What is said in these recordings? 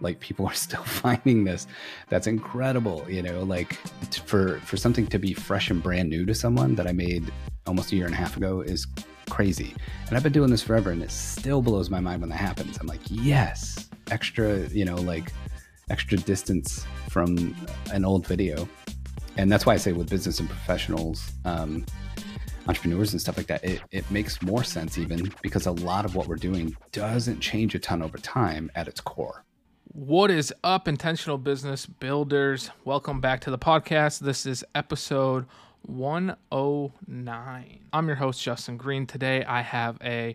like people are still finding this. That's incredible you know like for for something to be fresh and brand new to someone that i made almost a year and a half ago is crazy. And i've been doing this forever and it still blows my mind when that happens. I'm like yes extra you know like extra distance from an old video. And that's why i say with business and professionals um, entrepreneurs and stuff like that it, it makes more sense even because a lot of what we're doing doesn't change a ton over time at its core what is up, intentional business builders? Welcome back to the podcast. This is episode 109. I'm your host, Justin Green. Today I have a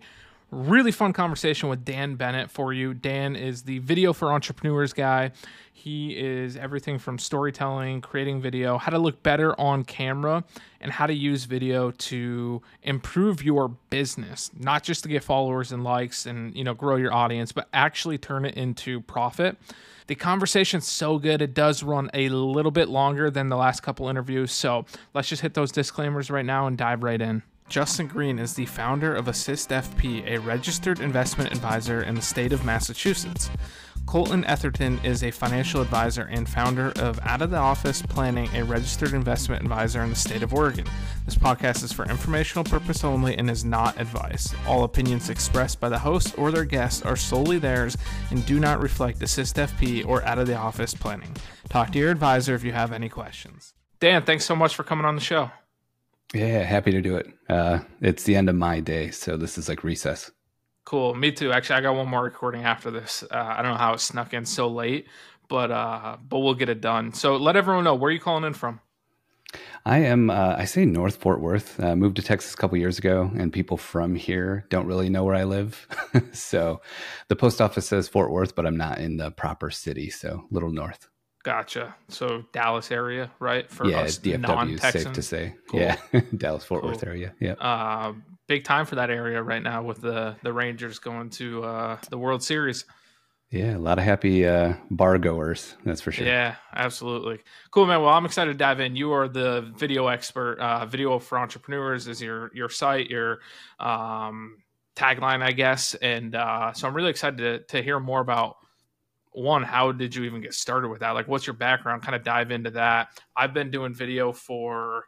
really fun conversation with Dan Bennett for you. Dan is the video for entrepreneurs guy. He is everything from storytelling, creating video, how to look better on camera, and how to use video to improve your business, not just to get followers and likes and, you know, grow your audience, but actually turn it into profit. The conversation's so good, it does run a little bit longer than the last couple interviews. So let's just hit those disclaimers right now and dive right in. Justin Green is the founder of Assist FP, a registered investment advisor in the state of Massachusetts. Colton Etherton is a financial advisor and founder of Out of the Office Planning, a registered investment advisor in the state of Oregon. This podcast is for informational purpose only and is not advice. All opinions expressed by the host or their guests are solely theirs and do not reflect Assist FP or Out of the Office Planning. Talk to your advisor if you have any questions. Dan, thanks so much for coming on the show. Yeah, happy to do it. Uh, it's the end of my day, so this is like recess. Cool. Me too. Actually, I got one more recording after this. Uh, I don't know how it snuck in so late, but uh, but we'll get it done. So let everyone know where are you calling in from. I am. Uh, I say North Fort Worth. Uh, moved to Texas a couple years ago, and people from here don't really know where I live. so the post office says Fort Worth, but I'm not in the proper city. So little north. Gotcha. So Dallas area, right? For yeah, us DFW is safe to say. Cool. Yeah, Dallas Fort cool. Worth area. Yeah. Uh, big time for that area right now with the the Rangers going to uh, the World Series. Yeah, a lot of happy uh, bar goers. That's for sure. Yeah, absolutely. Cool, man. Well, I'm excited to dive in. You are the video expert. Uh, video for entrepreneurs is your your site, your um, tagline, I guess. And uh, so I'm really excited to to hear more about one, how did you even get started with that? Like, what's your background? Kind of dive into that. I've been doing video for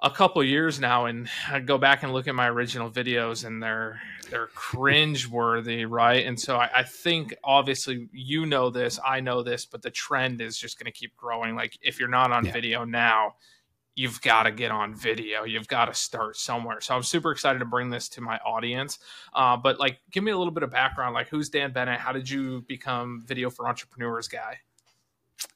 a couple years now, and I go back and look at my original videos, and they're they're cringe worthy, right? And so I, I, think obviously you know this, I know this, but the trend is just going to keep growing. Like, if you're not on yeah. video now, you've got to get on video. You've got to start somewhere. So I'm super excited to bring this to my audience. Uh, but like, give me a little bit of background. Like, who's Dan Bennett? How did you become video for entrepreneurs guy?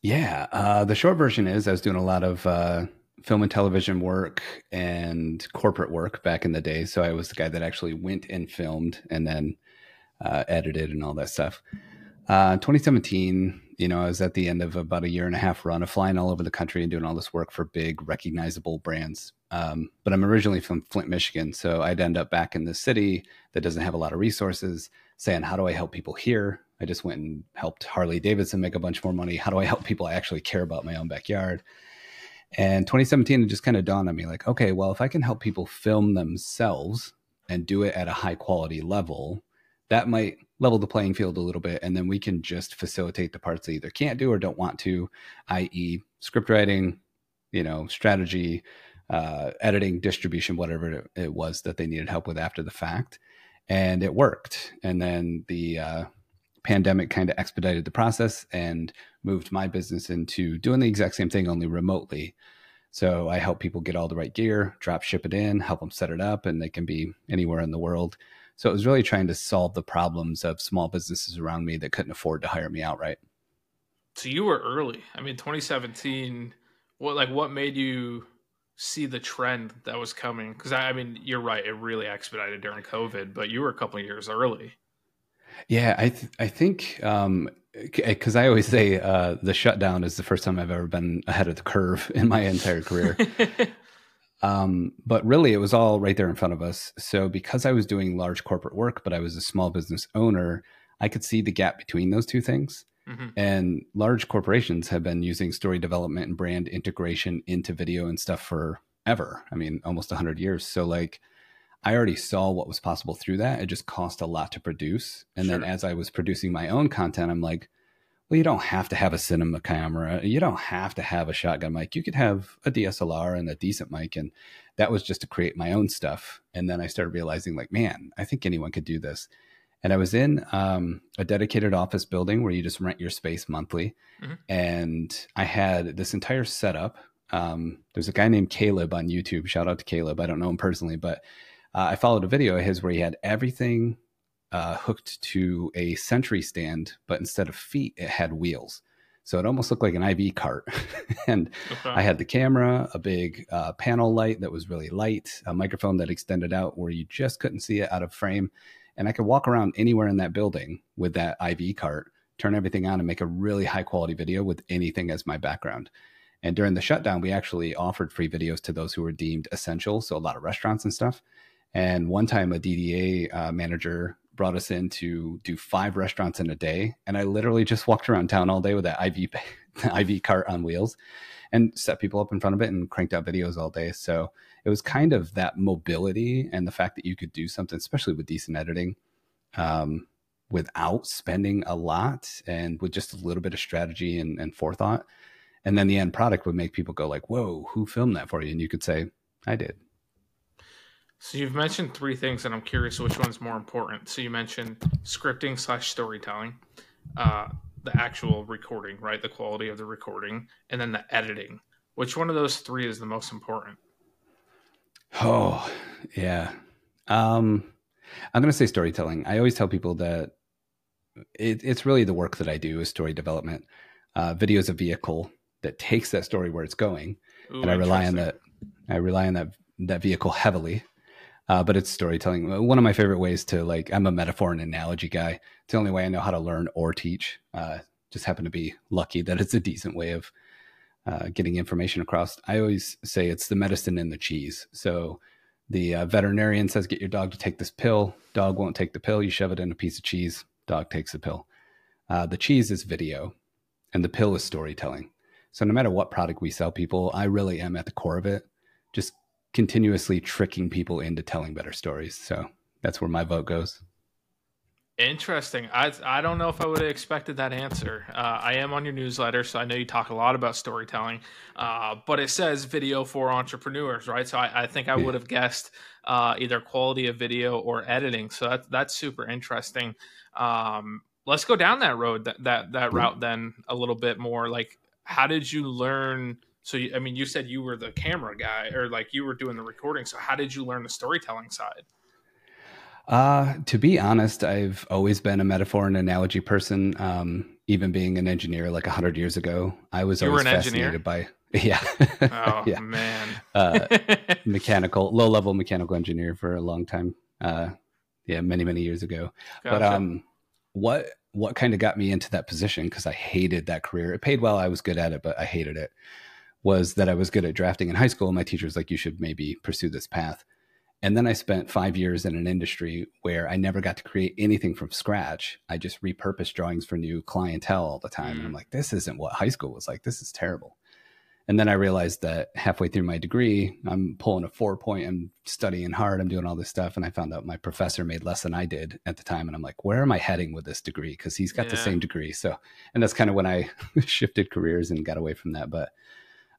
Yeah, uh, the short version is I was doing a lot of uh, film and television work and corporate work back in the day. So I was the guy that actually went and filmed and then uh, edited and all that stuff. Uh, 2017, you know, I was at the end of about a year and a half run of flying all over the country and doing all this work for big, recognizable brands. Um, but I'm originally from Flint, Michigan, so I'd end up back in the city that doesn't have a lot of resources, saying, "How do I help people here?" I just went and helped Harley Davidson make a bunch more money. How do I help people I actually care about my own backyard? And 2017, it just kind of dawned on me, like, okay, well, if I can help people film themselves and do it at a high quality level, that might level the playing field a little bit and then we can just facilitate the parts they either can't do or don't want to i.e script writing you know strategy uh, editing distribution whatever it was that they needed help with after the fact. And it worked. And then the uh, pandemic kind of expedited the process and moved my business into doing the exact same thing only remotely. So i help people get all the right gear drop ship it in help them set it up and they can be anywhere in the world so it was really trying to solve the problems of small businesses around me that couldn't afford to hire me outright. So you were early. I mean, 2017. What like what made you see the trend that was coming? Because I, I, mean, you're right. It really expedited during COVID, but you were a couple years early. Yeah, I th- I think because um, I always say uh, the shutdown is the first time I've ever been ahead of the curve in my entire career. Um, but really, it was all right there in front of us. So, because I was doing large corporate work, but I was a small business owner, I could see the gap between those two things. Mm-hmm. And large corporations have been using story development and brand integration into video and stuff forever. I mean, almost 100 years. So, like, I already saw what was possible through that. It just cost a lot to produce. And sure. then as I was producing my own content, I'm like, well, you don't have to have a cinema camera. You don't have to have a shotgun mic. You could have a DSLR and a decent mic. And that was just to create my own stuff. And then I started realizing, like, man, I think anyone could do this. And I was in um, a dedicated office building where you just rent your space monthly. Mm-hmm. And I had this entire setup. Um, there's a guy named Caleb on YouTube. Shout out to Caleb. I don't know him personally, but uh, I followed a video of his where he had everything uh, hooked to a Century stand, but instead of feet, it had wheels. So it almost looked like an IV cart. and okay. I had the camera, a big uh, panel light that was really light, a microphone that extended out where you just couldn't see it out of frame. And I could walk around anywhere in that building with that IV cart, turn everything on, and make a really high quality video with anything as my background. And during the shutdown, we actually offered free videos to those who were deemed essential. So a lot of restaurants and stuff. And one time, a DDA uh, manager brought us in to do five restaurants in a day. And I literally just walked around town all day with that IV, IV cart on wheels and set people up in front of it and cranked out videos all day. So it was kind of that mobility and the fact that you could do something, especially with decent editing, um, without spending a lot and with just a little bit of strategy and, and forethought. And then the end product would make people go like, whoa, who filmed that for you? And you could say, I did. So you've mentioned three things, and I'm curious which one's more important. So you mentioned scripting slash storytelling, uh, the actual recording, right? The quality of the recording, and then the editing. Which one of those three is the most important? Oh, yeah. Um, I'm going to say storytelling. I always tell people that it, it's really the work that I do is story development. Uh, video is a vehicle that takes that story where it's going, Ooh, and I rely on that. I rely on that that vehicle heavily uh, but it's storytelling. One of my favorite ways to like, I'm a metaphor and analogy guy. It's the only way I know how to learn or teach. Uh, just happen to be lucky that it's a decent way of uh, getting information across. I always say it's the medicine in the cheese. So the uh, veterinarian says, get your dog to take this pill. Dog won't take the pill. You shove it in a piece of cheese. Dog takes the pill. Uh, the cheese is video, and the pill is storytelling. So no matter what product we sell people, I really am at the core of it. Just continuously tricking people into telling better stories. So that's where my vote goes. Interesting. I I don't know if I would have expected that answer. Uh, I am on your newsletter, so I know you talk a lot about storytelling. Uh, but it says video for entrepreneurs, right? So I, I think I would have guessed uh, either quality of video or editing. So that's that's super interesting. Um, let's go down that road that that that route then a little bit more. Like, how did you learn? So, I mean, you said you were the camera guy or like you were doing the recording. So, how did you learn the storytelling side? Uh, to be honest, I've always been a metaphor and analogy person. Um, even being an engineer like a hundred years ago, I was you always fascinated engineer? by yeah. oh yeah. man, uh, mechanical, low level mechanical engineer for a long time. Uh, yeah, many many years ago. Gotcha. But um, what what kind of got me into that position because I hated that career. It paid well, I was good at it, but I hated it was that I was good at drafting in high school. My teacher was like, you should maybe pursue this path. And then I spent five years in an industry where I never got to create anything from scratch. I just repurposed drawings for new clientele all the time. Mm. And I'm mm. like, this isn't what high school was like. This is terrible. And then I realized that halfway through my degree, I'm pulling a four point, I'm studying hard, I'm doing all this stuff. And I found out my professor made less than I did at the time. And I'm like, where am I heading with this degree? Because he's got yeah. the same degree. So, and that's kind of when I shifted careers and got away from that. But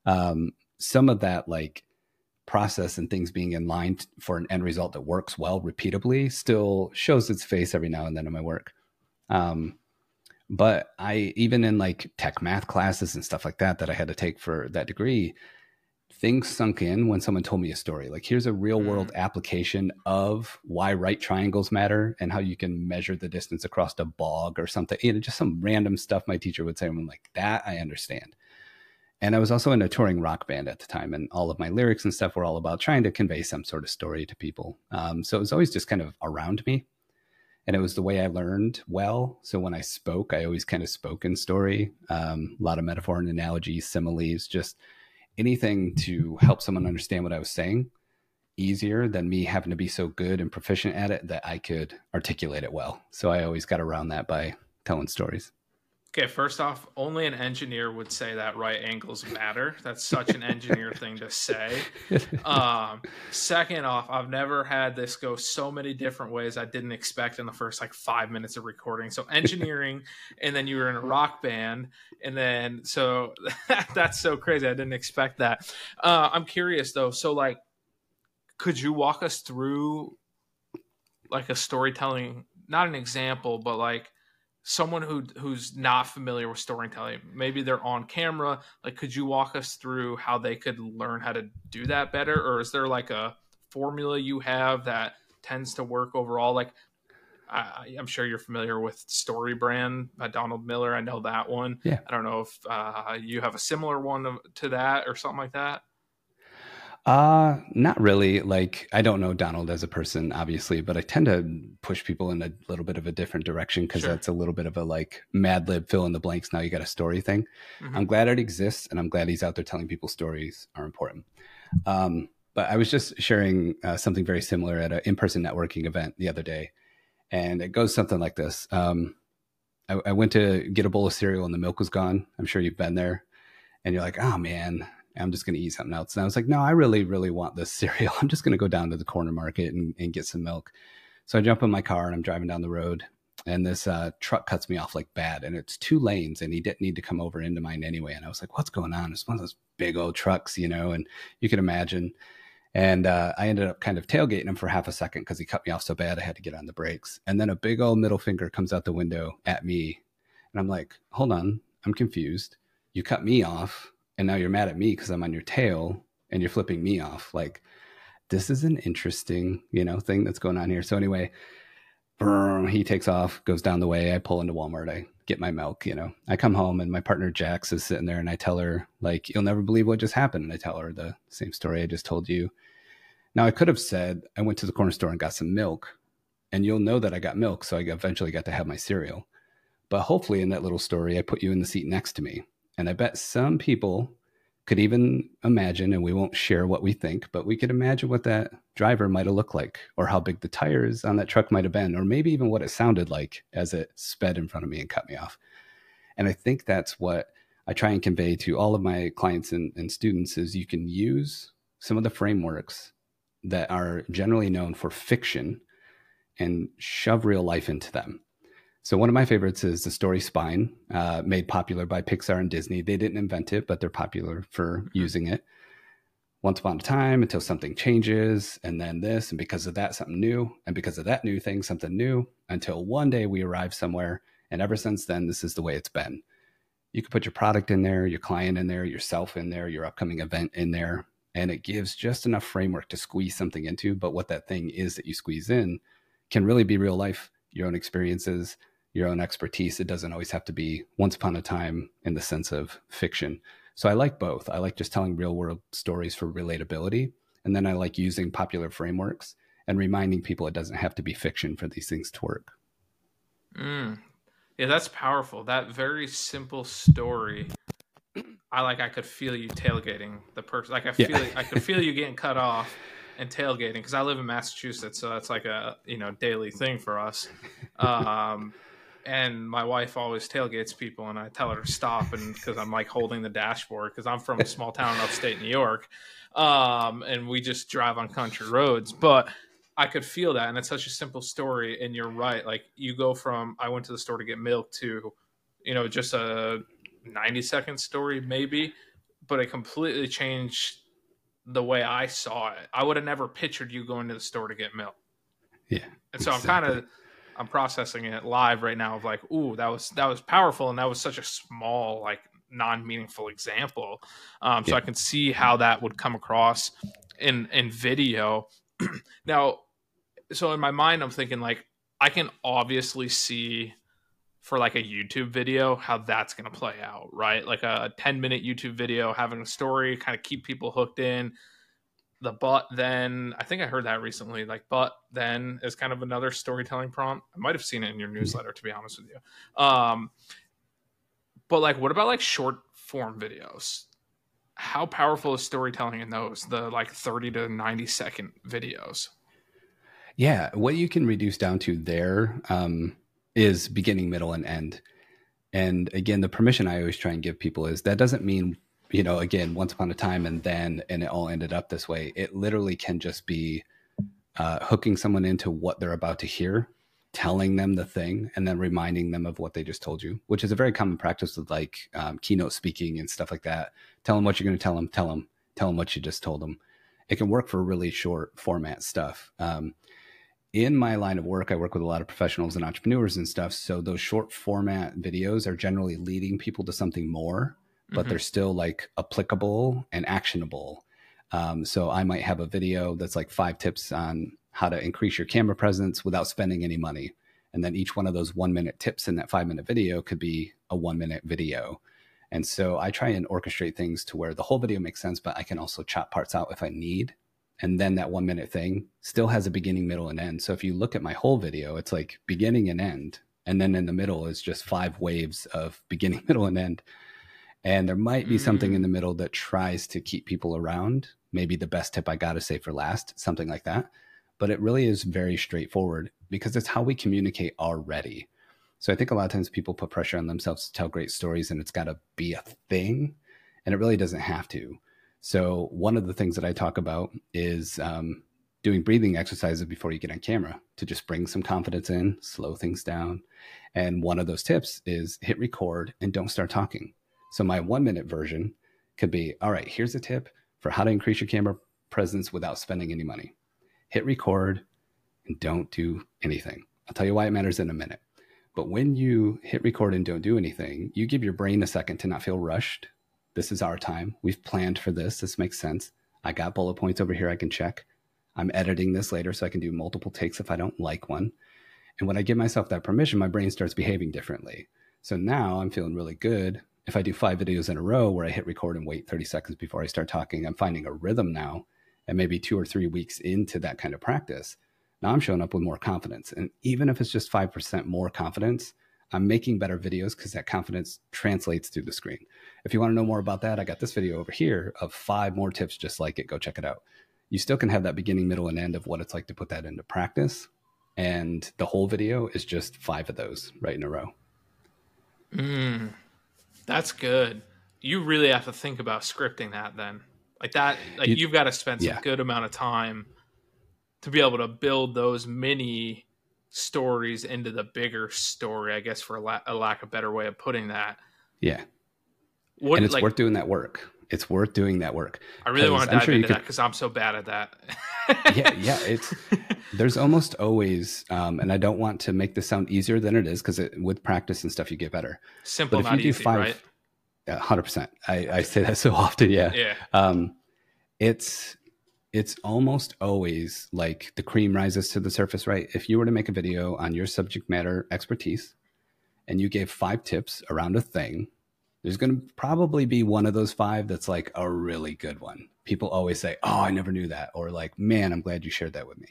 um, some of that like process and things being in line for an end result that works well repeatably still shows its face every now and then in my work. Um, but I even in like tech math classes and stuff like that that I had to take for that degree, things sunk in when someone told me a story. Like here's a real world mm. application of why right triangles matter and how you can measure the distance across a bog or something. You know, just some random stuff my teacher would say. I'm like, that I understand. And I was also in a touring rock band at the time, and all of my lyrics and stuff were all about trying to convey some sort of story to people. Um, so it was always just kind of around me. And it was the way I learned well. So when I spoke, I always kind of spoke in story, um, a lot of metaphor and analogy, similes, just anything to help someone understand what I was saying easier than me having to be so good and proficient at it that I could articulate it well. So I always got around that by telling stories. Okay, first off, only an engineer would say that right angles matter. That's such an engineer thing to say. Um, second off, I've never had this go so many different ways I didn't expect in the first like five minutes of recording. So engineering, and then you were in a rock band, and then so that's so crazy. I didn't expect that. Uh, I'm curious though. So like, could you walk us through like a storytelling, not an example, but like someone who who's not familiar with storytelling maybe they're on camera like could you walk us through how they could learn how to do that better or is there like a formula you have that tends to work overall like I, am sure you're familiar with Story Brand by Donald Miller. I know that one. Yeah. I don't know if uh, you have a similar one to that or something like that. Uh, not really. Like, I don't know Donald as a person, obviously, but I tend to push people in a little bit of a different direction because sure. that's a little bit of a like Mad Lib fill in the blanks. Now you got a story thing. Mm-hmm. I'm glad it exists and I'm glad he's out there telling people stories are important. Um, but I was just sharing uh, something very similar at an in person networking event the other day. And it goes something like this. Um, I, I went to get a bowl of cereal and the milk was gone. I'm sure you've been there. And you're like, oh man, I'm just going to eat something else. And I was like, no, I really, really want this cereal. I'm just going to go down to the corner market and, and, get some milk. So I jump in my car and I'm driving down the road and this uh, truck cuts me off like bad. And it's two lanes and he didn't need to come over into mine anyway. And I was like, what's going on? It's one of those big old trucks, you know, and you can imagine. And uh, I ended up kind of tailgating him for half a second because he cut me off so bad I had to get on the brakes. And then a big old middle finger comes out the window at me. And I'm like, hold on, I'm confused. You cut me off and now you're mad at me because I'm on your tail and you're flipping me off. Like, this is an interesting, you know, thing that's going on here. So anyway, he takes off, goes down the way. I pull into Walmart. I get my milk. You know, I come home and my partner Jax is sitting there, and I tell her like, "You'll never believe what just happened." And I tell her the same story I just told you. Now I could have said I went to the corner store and got some milk, and you'll know that I got milk, so I eventually got to have my cereal. But hopefully, in that little story, I put you in the seat next to me, and I bet some people could even imagine, and we won't share what we think, but we could imagine what that driver might have looked like, or how big the tires on that truck might have been, or maybe even what it sounded like as it sped in front of me and cut me off. And I think that's what I try and convey to all of my clients and, and students is you can use some of the frameworks that are generally known for fiction and shove real life into them. So one of my favorites is the story Spine, uh, made popular by Pixar and Disney. They didn't invent it, but they're popular for mm-hmm. using it. Once upon a time, until something changes, and then this, and because of that, something new, and because of that new thing, something new, until one day we arrive somewhere, and ever since then, this is the way it's been. You can put your product in there, your client in there, yourself in there, your upcoming event in there, and it gives just enough framework to squeeze something into. But what that thing is that you squeeze in can really be real life, your own experiences, your own expertise. It doesn't always have to be once upon a time in the sense of fiction. So I like both. I like just telling real world stories for relatability. And then I like using popular frameworks and reminding people it doesn't have to be fiction for these things to work. Mm. Yeah, that's powerful. That very simple story. I like. I could feel you tailgating the person. Like I feel. Yeah. I could feel you getting cut off and tailgating because I live in Massachusetts, so that's like a you know daily thing for us. Um, and my wife always tailgates people and i tell her to stop and because i'm like holding the dashboard because i'm from a small town in upstate new york um, and we just drive on country roads. But i could feel that and it's such a simple story and you're right like you go from i went to the store to get milk to you know just a 90 second story maybe but it completely changed the way i saw it. I would have never pictured you going to the store to get milk. Yeah and so exactly. i'm kind of I'm processing it live right now of like, ooh, that was that was powerful, and that was such a small, like non-meaningful example. Um, so. I can see how that would come across in in video. now, so in my mind, I'm thinking like I can obviously see for like a YouTube video how that's going to play out, right? Like a 10 minute YouTube video having a story, kind of keep people hooked in the but then I think I heard that recently. Like but then is kind of another storytelling prompt. I might have seen it in your newsletter to be honest with you. Um, but like, what about like short form videos? How powerful is storytelling in those? The like thirty to ninety second videos. Yeah, what you can reduce down to there um, is beginning, middle, and end. And again, the permission I always try and give people is that doesn't mean, you know, again, once upon a time and then, and it all ended up this way. It literally can just be uh, hooking someone into what they're about to hear, telling them the thing, and then reminding them of what they just told you, which is a very common practice with like um, keynote speaking and stuff like that. Tell them what you're going to tell them, tell them, tell them what you just told them. It can work for really short format stuff. Um, in my line of work, I work with a lot of professionals and entrepreneurs and stuff. So those short format videos are generally leading people to something more, but mm-hmm. they're still like applicable and actionable. Um, so I might have a video that's like five tips on how to increase your camera presence without spending any money. And then each one of those one minute tips in that five minute video could be a one minute video. And so I try and orchestrate things to where the whole video makes sense, but I can also chop parts out if I need and then that one minute thing still has a beginning, middle, and end. So if you look at my whole video, it's like beginning and end. And then in the middle is just five waves of beginning, middle, and end. And there might be mm. something in the middle that tries to keep people around. Maybe the best tip I got to say for last, something like that. But it really is very straightforward because it's how we communicate already. So I think a lot of times people put pressure on themselves to tell great stories and it's got to be a thing. And it really doesn't have to. So one of the things that I talk about is um, doing breathing exercises before you get on camera to just bring some confidence in, slow things down. And one of those tips is hit record and don't start talking. So my one minute version could be, all right, here's a tip for how to increase your camera presence without spending any money. Hit record and don't do anything. I'll tell you why it matters in a minute. But when you hit record and don't do anything, you give your brain a second to not feel rushed this is our time. We've planned for this. This makes sense. I got bullet points over here I can check. I'm editing this later so I can do multiple takes if I don't like one. And when I give myself that permission, my brain starts behaving differently. So now I'm feeling really good. If I do five videos in a row where I hit record and wait 30 seconds before I start talking, I'm finding a rhythm now. And maybe two or three weeks into that kind of practice, now I'm showing up with more confidence. And even if it's just 5% more confidence, I'm making better videos because that confidence translates through the screen. If you want to know more about that, I got this video over here of five more tips just like it. Go check it out. You still can have that beginning, middle, and end of what it's like to put that into practice. And the whole video is just five of those right in a row. Mm, that's good. You really have to think about scripting that then. Like that, like you, have got to spend some yeah. good amount of time to be able to build those mini stories into the bigger story, I guess, for a, la- a lack of better way of putting that. Yeah. What, and it's like, worth doing that work. It's worth doing that work. I really want to dive sure into could, that because I'm so bad at that. yeah, yeah. It's there's almost always, um, and I don't want to make this sound easier than it is because with practice and stuff you get better. Simple, but if you do easy, five, hundred percent. I, I say that so often. Yeah. Yeah. Um, it's it's almost always like the cream rises to the surface, right? If you were to make a video on your subject matter expertise and you gave five tips around a thing, there's going to probably be one of those five that's like a really good one. People always say, Oh, I never knew that. Or like, man, I'm glad you shared that with me.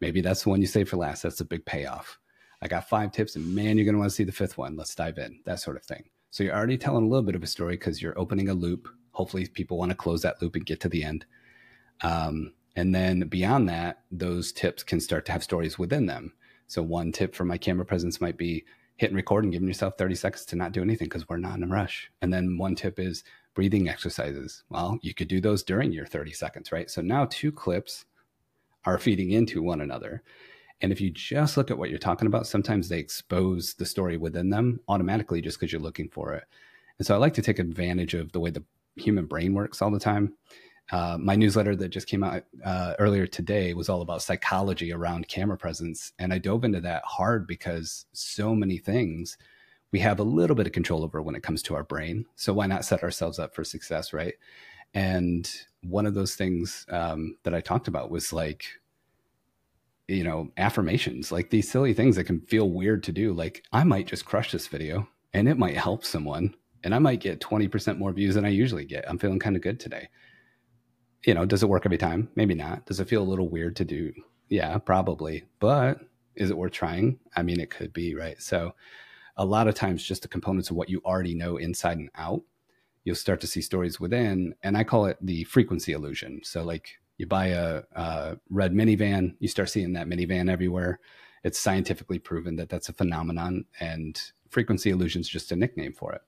Maybe that's the one you save for last. That's a big payoff. I got five tips and man, you're going to want to see the fifth one. Let's dive in, that sort of thing. So you're already telling a little bit of a story because you're opening a loop. Hopefully, people want to close that loop and get to the end. Um, and then beyond that, those tips can start to have stories within them. So one tip for my camera presence might be hitting record and giving yourself 30 seconds to not do anything because we're not in a rush. And then one tip is breathing exercises. Well, you could do those during your 30 seconds, right? So now two clips are feeding into one another. And if you just look at what you're talking about, sometimes they expose the story within them automatically just because you're looking for it. And so I like to take advantage of the way the human brain works all the time. Uh, my newsletter that just came out uh, earlier today was all about psychology around camera presence. And I dove into that hard because so many things we have a little bit of control over when it comes to our brain. So why not set ourselves up for success, right? And one of those things um, that I talked about was like, you know, affirmations, like these silly things that can feel weird to do. Like, I might just crush this video and it might help someone, and I might get 20% more views than I usually get. I'm feeling kind of good today you know, does it work every time? Maybe not. Does it feel a little weird to do? Yeah, probably. But is it worth trying? I mean, it could be, right? So, a lot of times, just the components of what you already know inside and out, you'll start to see stories within. And I call it the frequency illusion. So, like you buy a, a red minivan, you start seeing that minivan everywhere. It's scientifically proven that that's a phenomenon. And frequency illusion is just a nickname for it.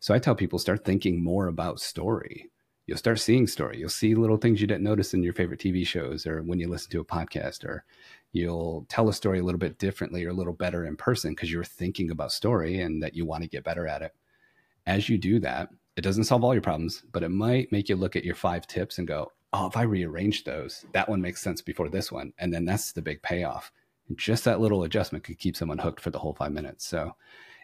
So I tell people start thinking more about story. You'll start seeing story. You'll see little things you didn't notice in your favorite TV shows or when you listen to a podcast, or you'll tell a story a little bit differently or a little better in person because you're thinking about story and that you want to get better at it. As you do that, it doesn't solve all your problems, but it might make you look at your five tips and go, oh, if I rearrange those, that one makes sense before this one. And then that's the big payoff. Just that little adjustment could keep someone hooked for the whole five minutes. So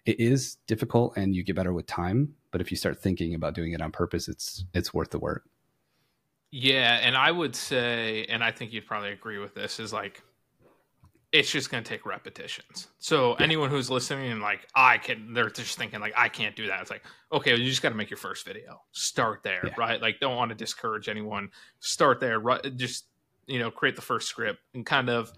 it is difficult and you get better with time. But if you start thinking about doing it on purpose, it's it's worth the work. Yeah, and I would say, and I think you'd probably agree with this, is like it's just going to take repetitions. So yeah. anyone who's listening and like I can, they're just thinking like I can't do that. It's like okay, well, you just got to make your first video. Start there, yeah. right? Like don't want to discourage anyone. Start there. Right? Just you know, create the first script and kind of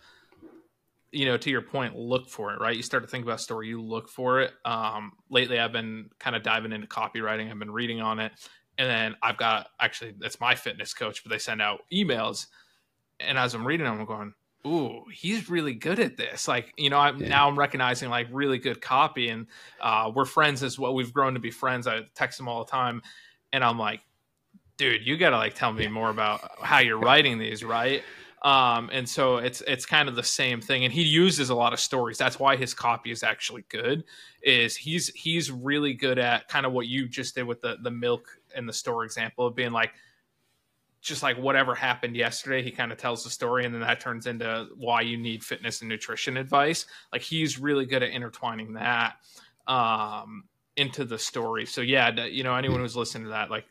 you know to your point look for it right you start to think about story you look for it um lately i've been kind of diving into copywriting i've been reading on it and then i've got actually that's my fitness coach but they send out emails and as i'm reading them i'm going ooh, he's really good at this. Like, you know, I'm, yeah. now I'm recognizing like really good copy, and uh, we're friends as well. We've grown to be friends. I text him all the time, and I'm like, dude, you got to like tell me more about how you're writing these, right? Um, and so it's it's kind of the same thing. And he uses a lot of stories. That's why his copy is actually good. Is he's he's really good at kind of what you just did with the the milk and the store example of being like just like whatever happened yesterday, he kind of tells the story, and then that turns into why you need fitness and nutrition advice. Like he's really good at intertwining that um, into the story. So yeah, you know, anyone who's listening to that, like,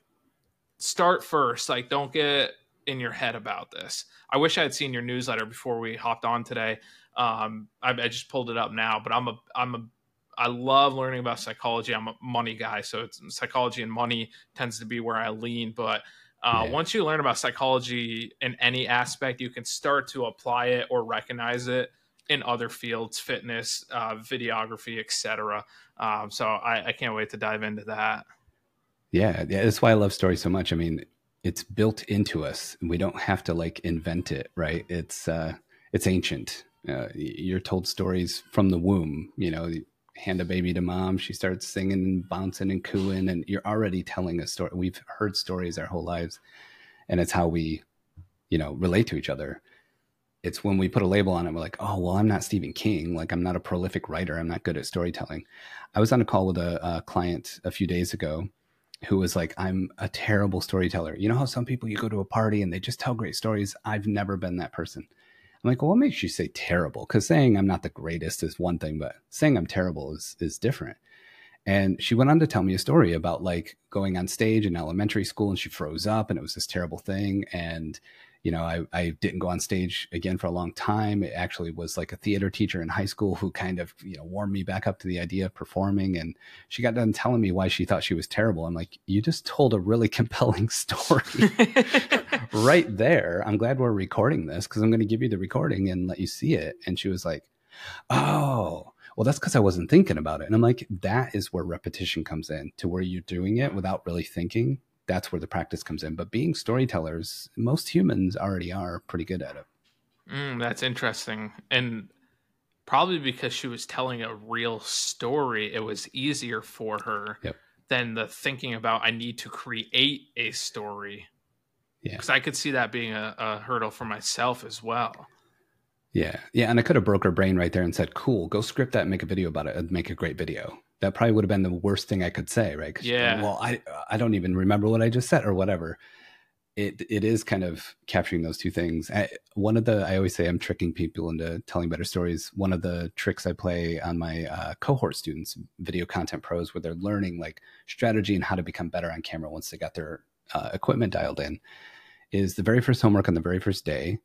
start first. Like, don't get in your head about this. I wish I had seen your newsletter before we hopped on today. Um, I, I just pulled it up now, but I'm a I'm a I love learning about psychology. I'm a money guy, so it's psychology and money tends to be where I lean, but uh, yeah. Once you learn about psychology in any aspect, you can start to apply it or recognize it in other fields, fitness, uh, videography, etc. Um, so I, I, can't wait to dive into that. Yeah, yeah, that's why I love stories so much. I mean, it's built into us. We don't have to like invent it, right? It's uh, it's ancient. Uh, you're told stories from the womb. You know, hand a baby to mom, she starts singing and bouncing and cooing, and you're already telling a story. We've heard stories our whole lives, and it's how we, you know, relate to each other. It's when we put a label on it, we're like, oh, well, I'm not Stephen King. Like, I'm not a prolific writer. I'm not good at storytelling. I was on a call with a, a client a few days ago who was like, I'm a terrible storyteller. You know how some people you go to a party and they just tell great stories? I've never been that person. I'm like, well, what makes you say terrible? Because saying I'm not the greatest is one thing, but saying I'm terrible is is different. And she went on to tell me a story about like going on stage in elementary school and she froze up and it was this terrible thing. And you know, I, I didn't go on stage again for a long time. It actually was like a theater teacher in high school who kind of, you know, warmed me back up to the idea of performing. And she got done telling me why she thought she was terrible. I'm like, you just told a really compelling story right there. I'm glad we're recording this because I'm going to give you the recording and let you see it. And she was like, oh, well, that's because I wasn't thinking about it. And I'm like, that is where repetition comes in to where you're doing it without really thinking that's where the practice comes in. But being storytellers, most humans already are pretty good at it. Mm, that's interesting. And probably because she was telling a real story, it was easier for her yep. than the thinking about, I need to create a story. Yeah. Because I could see that being a, a hurdle for myself as well. Yeah. Yeah. And I could have broke her brain right there and said, cool, go script that and make a video about it and make a great video that probably would have been the worst thing I could say, right? Yeah. Well, I I don't even remember what I just said or whatever. It it is kind of capturing those two things. I, one of the I always say I'm tricking people into telling better stories. One of the tricks I play on my uh, cohort students, video content pros, where they're learning like strategy and how to become better on camera once they got their uh, equipment dialed in, is the very first homework on the very first day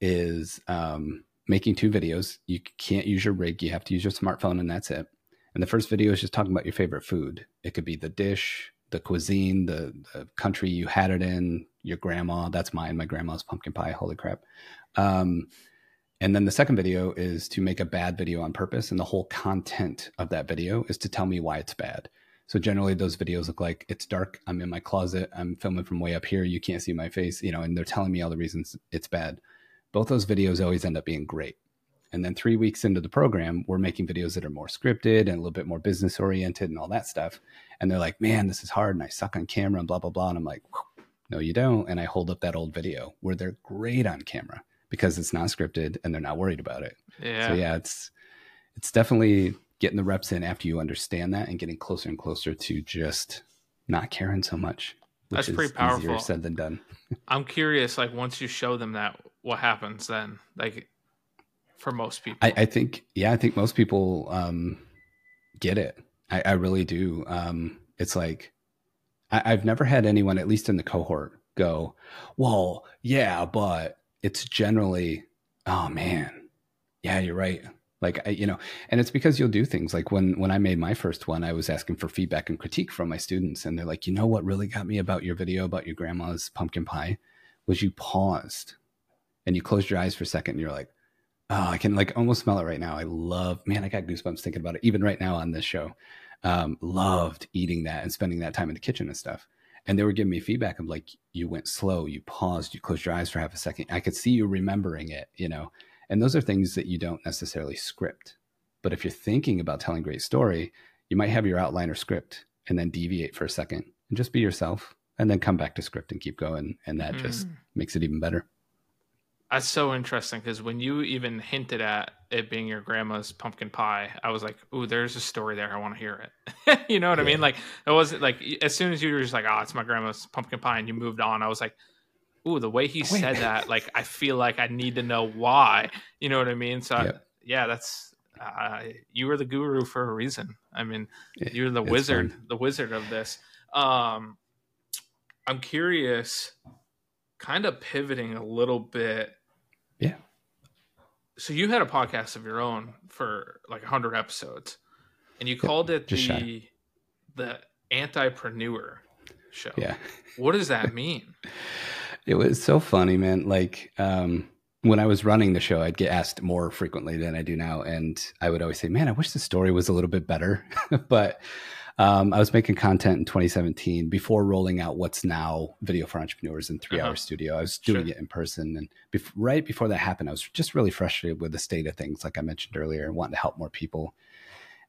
is um, making two videos. You can't use your rig; you have to use your smartphone, and that's it and the first video is just talking about your favorite food. It could be the dish, the cuisine, the, the country you had it in, your grandma. That's mine. My grandma's pumpkin pie. Holy crap. Um, and then the second video is to make a bad video on purpose. And the whole content of that video is to tell me why it's bad. So generally those videos look like it's dark. I'm in my closet. I'm filming from way up here. You can't see my face, you know, and they're telling me all the reasons it's bad. Both those videos always end up being great And then three weeks into the program, we're making videos that are more scripted and a little bit more business oriented and all that stuff. And they're like, man, this is hard. And I suck on camera and blah, blah, blah. And I'm like, no, you don't. And I hold up that old video where they're great on camera because it's not scripted and they're not worried about it. Yeah. So yeah, it's it's definitely getting the reps in after you understand that and getting closer and closer to just not caring so much. Which That's pretty powerful. Easier said than done. I'm curious, like once you show them that, what happens then? Like for most people. I, I think yeah, I think most people um, get it. I, I really do. Um, it's like I, I've never had anyone, at least in the cohort, go, "Well, yeah, but." It's generally, oh man, yeah, you're right. Like I, you know, and it's because you'll do things like when when I made my first one, I was asking for feedback and critique from my students, and they're like, you know what really got me about your video about your grandma's pumpkin pie was you paused and you closed your eyes for a second, and you're like, oh, I can like almost smell it right now. I love, man, I got goosebumps thinking about it, even right now on this show. Um, loved eating that and spending that time in the kitchen and stuff. And they were giving me feedback of like you went slow. You paused. You closed your eyes for half a second. I could see you remembering it you know? And those are things that you don't necessarily script. But if you're thinking about telling a great story you might have your outline or script and then deviate for a second and just be yourself and then come back to script and keep going. And that mm. just makes it even better that's so interesting because when you even hinted at it being your grandma's pumpkin pie, I was like, "Ooh, there's a story there. I want to hear it." you know what yeah. I mean? Like it wasn't like as soon as you were just like, "Oh, it's my grandma's pumpkin pie," and you moved on, I was like, "Ooh, the way he Wait. said that, like I feel like I need to know why." You know what I mean? So yep. I, yeah, that's uh, you were the guru for a reason. I mean, you're the wizard, fun. the wizard of this. Um, I'm curious, kind of pivoting a little bit yeah. So you had a podcast of your own for like 100 episodes and you called it the shy. the antipreneur show. Yeah. What does that mean? it was so funny, man. Like um when I was running the show, I'd get asked more frequently than I do now. And I would always say, man, I wish the story was a little bit better. but um, I was making content in 2017 before rolling out what's now Video for Entrepreneurs in Three uh-huh. Hour Studio. I was doing sure. it in person, and bef- right before that happened, I was just really frustrated with the state of things, like I mentioned earlier, and wanting to help more people.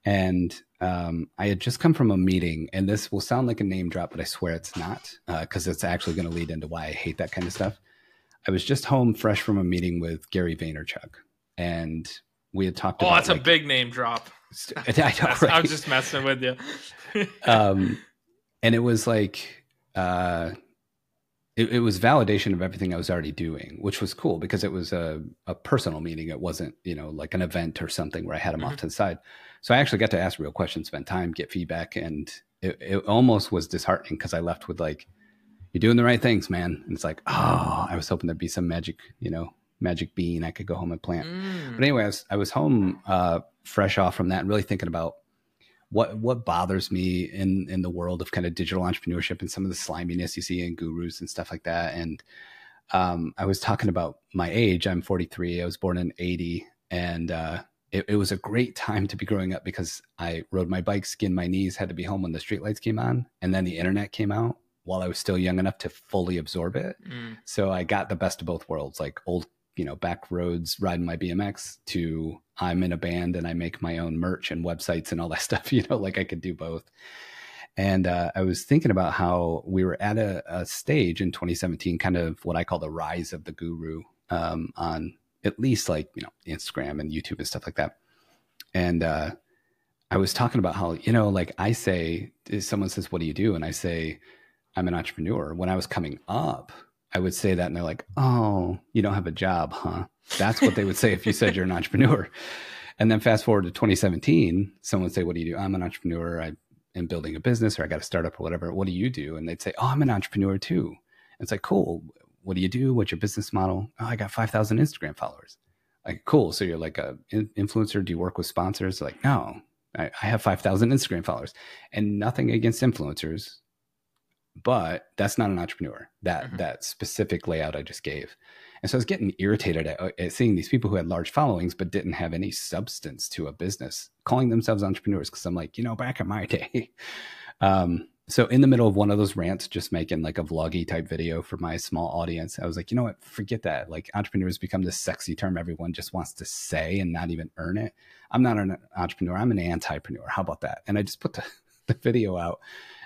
And um, I had just come from a meeting, and this will sound like a name drop, but I swear it's not, because uh, it's actually going to lead into why I hate that kind of stuff. I was just home fresh from a meeting with Gary Vaynerchuk, and we had talked. Oh, about, that's like, a big name drop. I know, right? I'm just messing with you. um, and it was like, uh, it, it, was validation of everything I was already doing, which was cool because it was a, a personal meeting. It wasn't, you know, like an event or something where I had him mm-hmm. off to the side. So I actually got to ask real questions, spend time, get feedback, and it, it almost was disheartening because I left with like, "You're doing the right things, man." And it's like, oh, I was hoping there'd be some magic, you know, magic bean I could go home and plant. Mm. But anyway, I was, I was home uh, fresh off from that and really thinking about what what bothers me in in the world of kind of digital entrepreneurship and some of the sliminess you see in gurus and stuff like that. And um, I was talking about my age. I'm 43. I was born in 80, and uh, it, it, was a great time to be growing up because I rode my bike, skinned my knees, had to be home when the streetlights came on, and then the internet came out while I was still young enough to fully absorb it. Mm. So I got the best of both worlds, like old you know back roads riding my BMX to I'm in a band and I make my own merch and websites and all that stuff. You know, like I could do both. And uh, I was thinking about how we were at a, a, stage in 2017, kind of what I call the rise of the guru um, on at least like you know Instagram and YouTube and stuff like that. And uh, I was talking about how you know, like I say, someone says, "What do you do?" and I say, "I'm an entrepreneur." When I was coming up, I would say that and they're like, oh, you don't have a job, huh? That's what they would say if you said you're an entrepreneur. And then fast forward to 2017, someone would say, what do you do? I'm an entrepreneur. I am building a business or I got a startup or whatever. What do you do? And they'd say, oh, I'm an entrepreneur too. And it's like, cool. What do you do? What's your business model? Oh, I got 5,000 Instagram followers. Like, cool. So you're like a influencer. Do you work with sponsors? Like, no, I, I have 5,000 Instagram followers and nothing against influencers but that's not an entrepreneur that mm-hmm. that specific layout i just gave and so i was getting irritated at, at, seeing these people who had large followings but didn't have any substance to a business calling themselves entrepreneurs because i'm like you know back in my day um, so in the middle of one of those rants, just making like a vloggy type video for my small audience, I was like, you know what? Forget that. Like entrepreneurs become this sexy term everyone just wants to say and not even earn it. I'm not an entrepreneur. I'm an antipreneur. How about that? And I just put the, the video out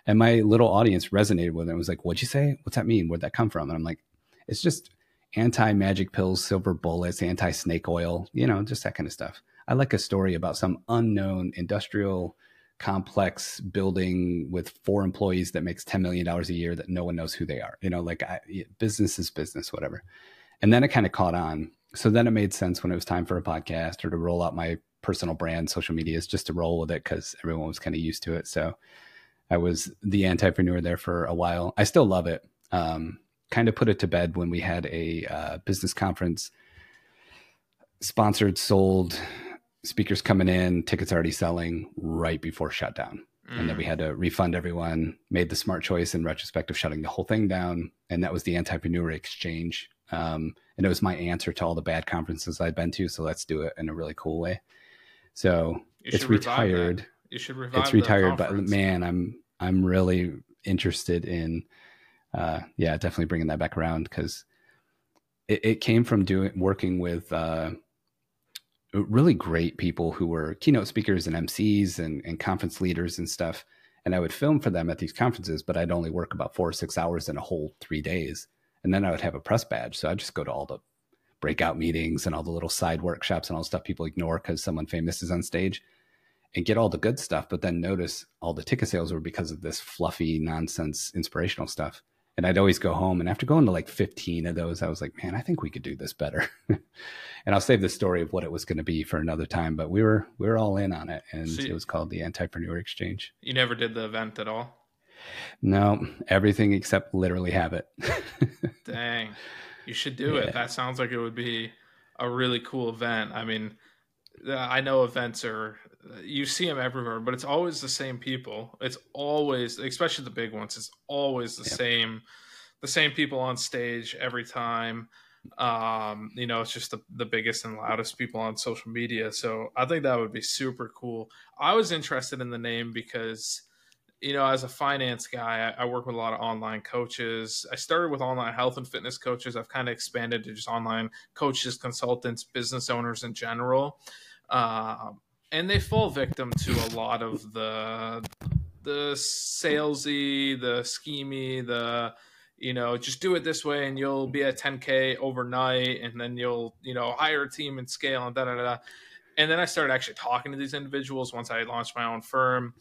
and my little audience resonated with it. It was like, what'd you say? What's that mean? Where'd that come from? And I'm like, it's just anti magic pills, silver bullets, anti snake oil, you know, just that kind of stuff. I like a story about some unknown industrial complex building with four employees that makes $10 million a year that no one knows who they are. You know, like I, business is business, whatever. And then it kind of caught on. So then it made sense when it was time for a podcast or to roll out my personal brand, social medias, just to roll with it because everyone was kind of used to it. So I was the antipreneur there for a while. I still love it. Um, kind of put it to bed when we had a uh, business conference sponsored, sold, speakers coming in, tickets already selling right before shutdown. Mm. And then we mm. had to refund everyone, made the smart choice in retrospect of shutting the whole thing down. And that was the Antipreneur Exchange. Um, and it was my answer to all the bad conferences I'd been to. So let's do it in a really cool way. So it's retired. You should revive. It's retired, but man, I'm I'm really interested in, uh, yeah, definitely bringing that back around because it, it, came from doing working with uh, really great people who were keynote speakers and MCs and, and conference leaders and stuff. And I would film for them at these conferences, but I'd only work about four or six hours in a whole three days. And then I would have a press badge. So I'd just go to all the breakout meetings and all the little side workshops and all the stuff people ignore because someone famous is on stage and get all the good stuff. But then notice all the ticket sales were because of this fluffy nonsense inspirational stuff and I'd always go home. And after going to like 15 of those, I was like, man, I think we could do this better. and I'll save the story of what it was going to be for another time. But we were we were all in on it, and so you, it was called the Antipreneur Exchange. You never did the event at all. No, everything except literally have it. Dang, you should do yeah. it. That sounds like it would be a really cool event. I mean, uh, I know events are you see them everywhere, but it's always the same people. It's always, especially the big ones, it's always the yep. same, the same people on stage every time. Um, you know, it's just the, the biggest and loudest people on social media. So I think that would be super cool. I was interested in the name because, you know, as a finance guy, I, I work with a lot of online coaches. I started with online health and fitness coaches. I've kind of expanded to just online coaches, consultants, business owners in general. Um, and they fall victim to a lot of the the salesy, the schemy, the you know, just do it this way and you'll be at 10k overnight, and then you'll you know hire a team and scale and da da da. And then I started actually talking to these individuals once I launched my own firm.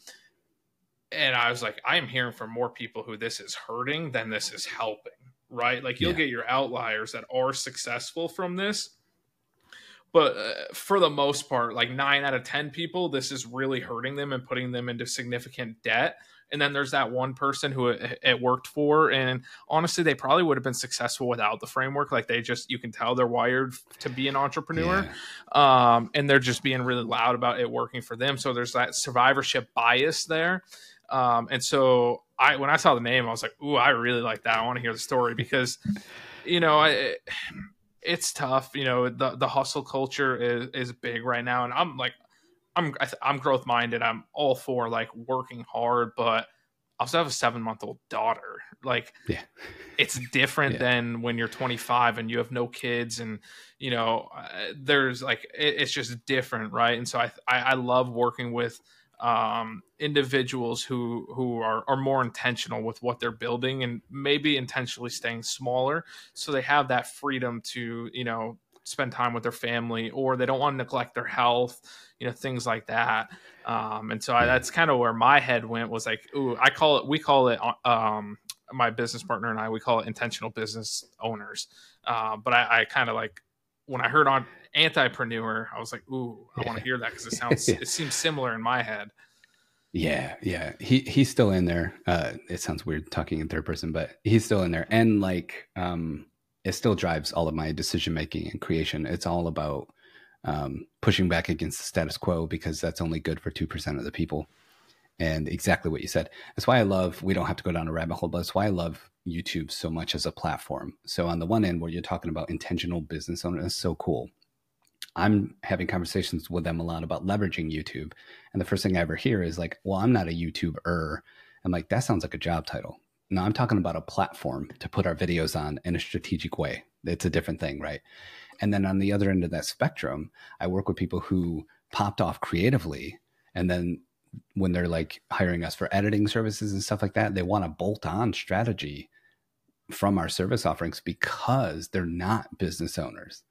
And I was like, I am hearing from more people who this is hurting than this is helping, right? Like you'll yeah. get your outliers that are successful from this, but uh, for the most part like 9 out of 10 people this is really hurting them and putting them into significant debt. And then there's that one person who it, it, worked for and honestly they probably would have been successful without the framework. Like they just you can tell they're wired to be an entrepreneur. Yeah. um, and they're just being really loud about it working for them. So there's that survivorship bias there. Um, and so i when i saw the name i was like ooh i really like that. I want to hear the story because you know i it's tough. You know, the the hustle culture is is big right now, and I'm like, I'm I'm growth minded. I'm all for like working hard, but I also have a seven month old daughter. Like, yeah. it's different yeah. than when you're 25 and you have no kids, and you know, uh, there's like it, it's just different, right? And so I, I I love working with um, individuals who who are, are more intentional with what they're building and maybe intentionally staying smaller so they have that freedom to you know spend time with their family or they don't want to neglect their health you know things like that. Um, and so I, that's kind of where my head went was like ooh i call it we call it um, my business partner and i we call it intentional business owners. Uh, but i, I kind of like when i heard on antipreneur, I was like, ooh, I want to hear that because it sounds it seems similar in my head. Yeah, yeah. He he's still in there. Uh it sounds weird talking in third person, but he's still in there. And like um it still drives all of my decision making and creation. It's all about um pushing back against the status quo because that's only good for 2% of the people. And exactly what you said. That's why I love we don't have to go down a rabbit hole, but that's why I love YouTube so much as a platform. So on the one end where you're talking about intentional business owners, it's so cool I'm having conversations with them a lot about leveraging YouTube. And the first thing I ever hear is like, well, I'm not a YouTuber. I'm like, that sounds like a job title. No, I'm talking about a platform to put our videos on in a strategic way. It's a different thing, right? And then on the other end of that spectrum, I work with people who popped off creatively and then when they're like hiring us for editing services and stuff like that, they want to bolt on strategy from our service offerings because they're not business owners.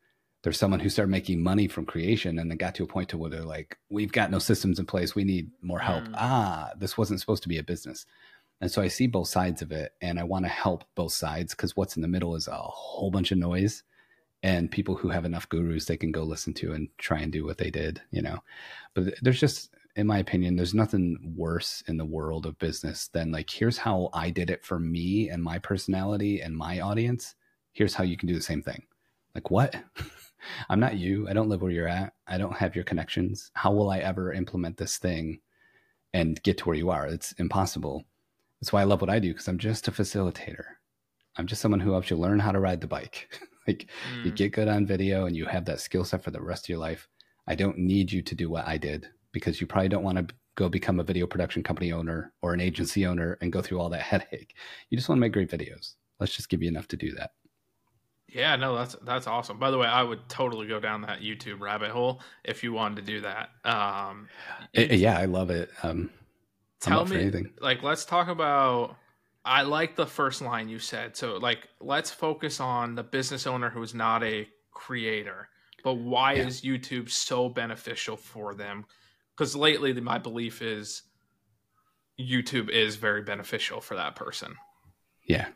They're someone who started making money from creation and then got to a point to where they're like, we've got no systems in place. We need more help. Mm. Ah, this wasn't supposed to be a business. And so I see both sides of it and I want to help both sides because what's in the middle is a whole bunch of noise and people who have enough gurus they can go listen to and try and do what they did, you know. But there's just in my opinion, there's nothing worse in the world of business than like, here's how I did it for me and my personality and my audience. Here's how you can do the same thing. Like, what? I'm not you. I don't live where you're at. I don't have your connections. How will I ever implement this thing and get to where you are? It's impossible. That's why I love what I do because I'm just a facilitator. I'm just someone who helps you learn how to ride the bike. like, mm. you get good on video and you have that skill set for the rest of your life. I don't need you to do what I did because you probably don't want to go become a video production company owner or an agency owner and go through all that headache. You just want to make great videos. Let's just give you enough to do that. Yeah, no, that's that's awesome. By the way, I would totally go down that YouTube rabbit hole if you wanted to do that. Um, it, yeah, I love it. Um, tell me, like, let's talk about. I like the first line you said. So, like, let's focus on the business owner who is not a creator. But why yeah. is YouTube so beneficial for them? because lately my belief is YouTube is very beneficial for that person. Yeah,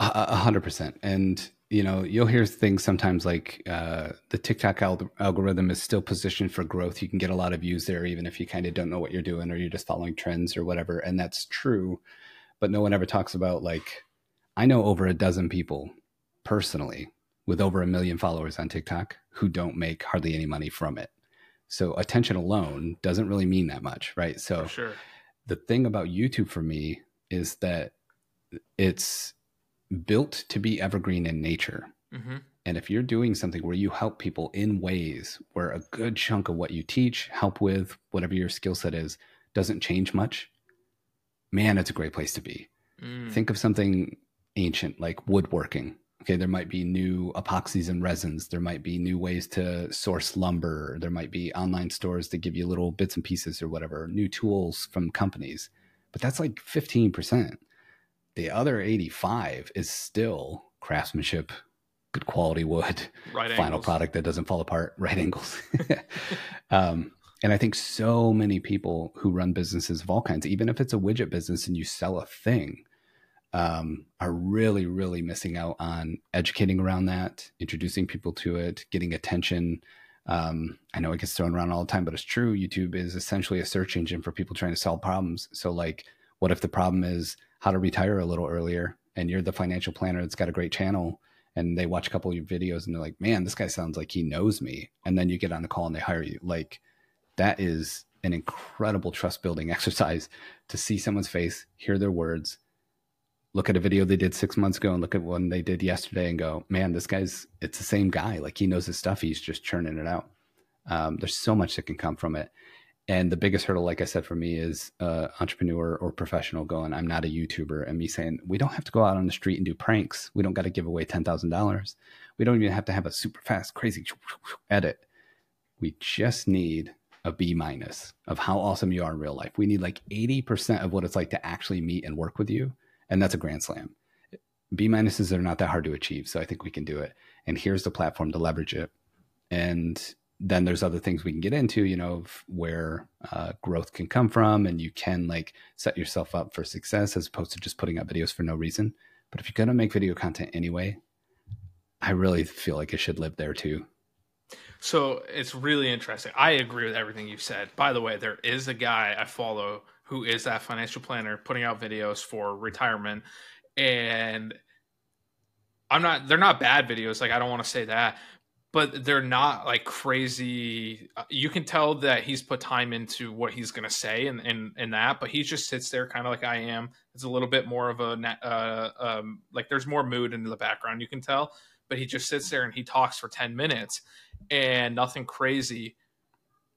a hundred percent. And you know, you'll hear things sometimes like uh, the TikTok al- algorithm is still positioned for growth. You can get a lot of views there, even if you kind of don't know what you're doing or you're just following trends or whatever. And that's true, but no one ever talks about like I know over a dozen people personally with over a million followers on TikTok who don't make hardly any money from it. So attention alone doesn't really mean that much, right? So sure. the thing about YouTube for me is that it's built to be evergreen in nature. Mm-hmm. And if you're doing something where you help people in ways where a good chunk of what you teach, help with, whatever your skill set is, doesn't change much, man, it's a great place to be. Mm. Think of something ancient like woodworking okay there might be new epoxies and resins there might be new ways to source lumber there might be online stores that give you little bits and pieces or whatever new tools from companies but that's like 15% the other 85 is still craftsmanship good quality wood right final angles. product that doesn't fall apart right angles um, and i think so many people who run businesses of all kinds even if it's a widget business and you sell a thing um, are really, really missing out on educating around that, introducing people to it, getting attention. Um, I know it gets thrown around all the time, but it's true. YouTube is essentially a search engine for people trying to solve problems. So, like, what if the problem is how to retire a little earlier, and you're the financial planner that's got a great channel, and they watch a couple of your videos, and they're like, "Man, this guy sounds like he knows me," and then you get on the call and they hire you. Like, that is an incredible trust building exercise to see someone's face, hear their words, look at a video they did six months ago and look at one they did yesterday and go, man, this guy's it's the same guy. Like he knows his stuff. He's just churning it out. Um, there's so much that can come from it. And the biggest hurdle, like I said, for me is uh, entrepreneur or professional going, I'm not a YouTuber, and me saying, we don't have to go out on the street and do pranks. We don't got to give away $10,000. We don't even have to have a super fast, crazy edit. We just need a B minus of how awesome you are in real life. We need like 80% of what it's like to actually meet and work with you and that's a grand slam. B minuses are not that hard to achieve, so I think we can do it. And here's the platform to leverage it. And then there's other things we can get into, you know, where uh, growth can come from, and you can like set yourself up for success as opposed to just putting up videos for no reason. But if you're gonna make video content anyway, I really feel like it should live there too. So it's really interesting. I agree with everything you said. By the way, there is a guy I follow who is that financial planner putting out videos for retirement and I'm not they're not bad videos like I don't want to say that but they're not like crazy uh, you can tell that he's put time into what he's going to say and in, in, that but he just sits there kind of like I am it's a little bit more of a uh, um, like there's more mood in the background you can tell but he just sits there and he talks for 10 minutes and nothing crazy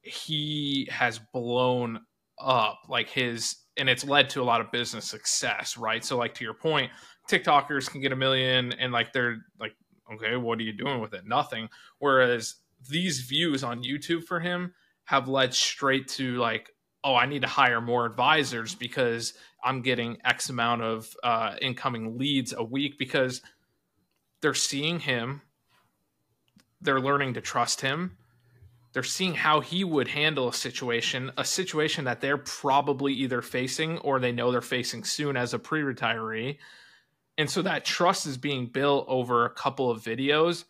he has blown up like his and it's led to a lot of business success, right? So like to your point, TikTokers can get a million and like they're like, okay, what are you doing with it? Nothing. Whereas these views on YouTube for him have led straight to like, oh, I need to hire more advisors because I'm getting X amount of uh, incoming leads a week because they're seeing him, they're learning to trust him, they're seeing how he would handle a situation, a situation that they're probably either facing or they know they're facing soon as a pre retiree. And so that trust is being built over a couple of videos.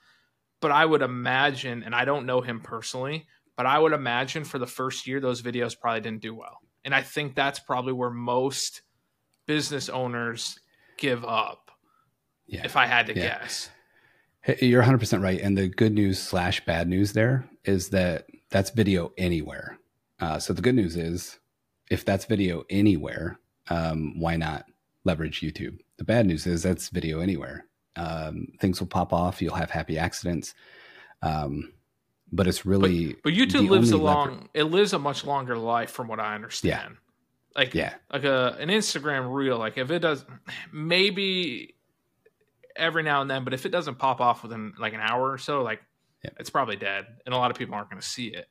But I would imagine, and I don't know him personally, but I would imagine for the first year, those videos probably didn't do well. And I think that's probably where most business owners give up. Yeah. If I had to yeah. guess. Hey, you're 100% right. And the good news slash bad news there is that that's video anywhere. Uh, so the good news is if that's video anywhere, um, why not leverage YouTube? The bad news is that's video anywhere. Um, things will pop off. You'll have happy accidents. Um, but it's really. But, but YouTube lives a long, it lives a much longer life from what I understand. Yeah. Like, yeah. like a, an Instagram reel, like if it does, maybe every now and then, but if it doesn't pop off within like an hour or so, like yeah. it's probably dead, and a lot of people aren't going to see it.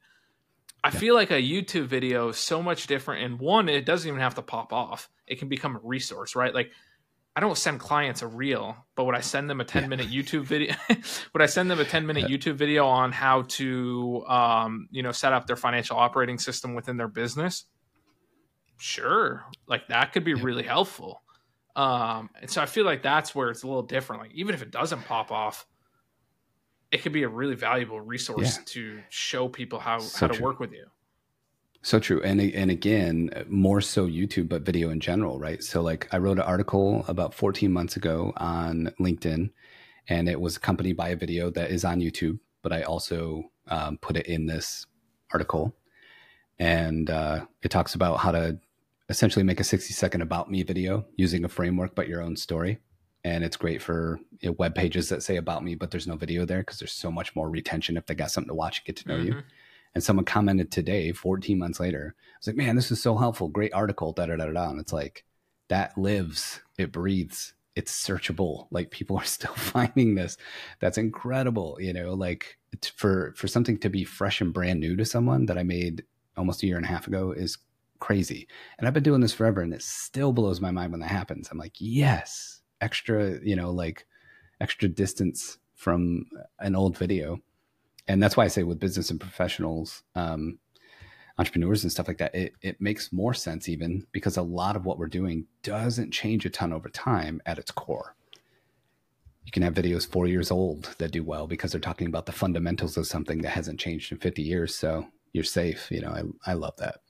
I yeah. feel like a YouTube video is so much different. And one, it doesn't even have to pop off; it can become a resource, right? Like I don't send clients a reel, but would I send them a 10 minute YouTube video? would I send them a 10 minute YouTube video on how to, um, you know, set up their financial operating system within their business? Sure. Like that could be really helpful. Um, and so I feel like that's where it's a little different. Like even if it doesn't pop off, it could be a really valuable resource yeah. to show people how so how to true. work with you. So true, and and again, more so YouTube, but video in general, right? So like I wrote an article about 14 months ago on LinkedIn, and it was accompanied by a video that is on YouTube, but I also um, put it in this article, and uh, it talks about how to essentially make a 60 second about me video using a framework but your own story and it's great for you know, web pages that say about me but there's no video there because there's so much more retention if they got something to watch and get to know mm-hmm. you and someone commented today 14 months later i was like man this is so helpful great article da da da da and it's like that lives it breathes it's searchable like people are still finding this that's incredible you know like for for something to be fresh and brand new to someone that i made almost a year and a half ago is crazy. And I've been doing this forever and it still blows my mind when that happens. I'm like, yes, extra, you know, like extra distance from an old video. And that's why I say with business and professionals, um, entrepreneurs and stuff like that, it, it makes more sense even because a lot of what we're doing doesn't change a ton over time at its core. You can have videos four years old that do well because they're talking about the fundamentals of something that hasn't changed in 50 years. So you're safe. You know, I, I love that.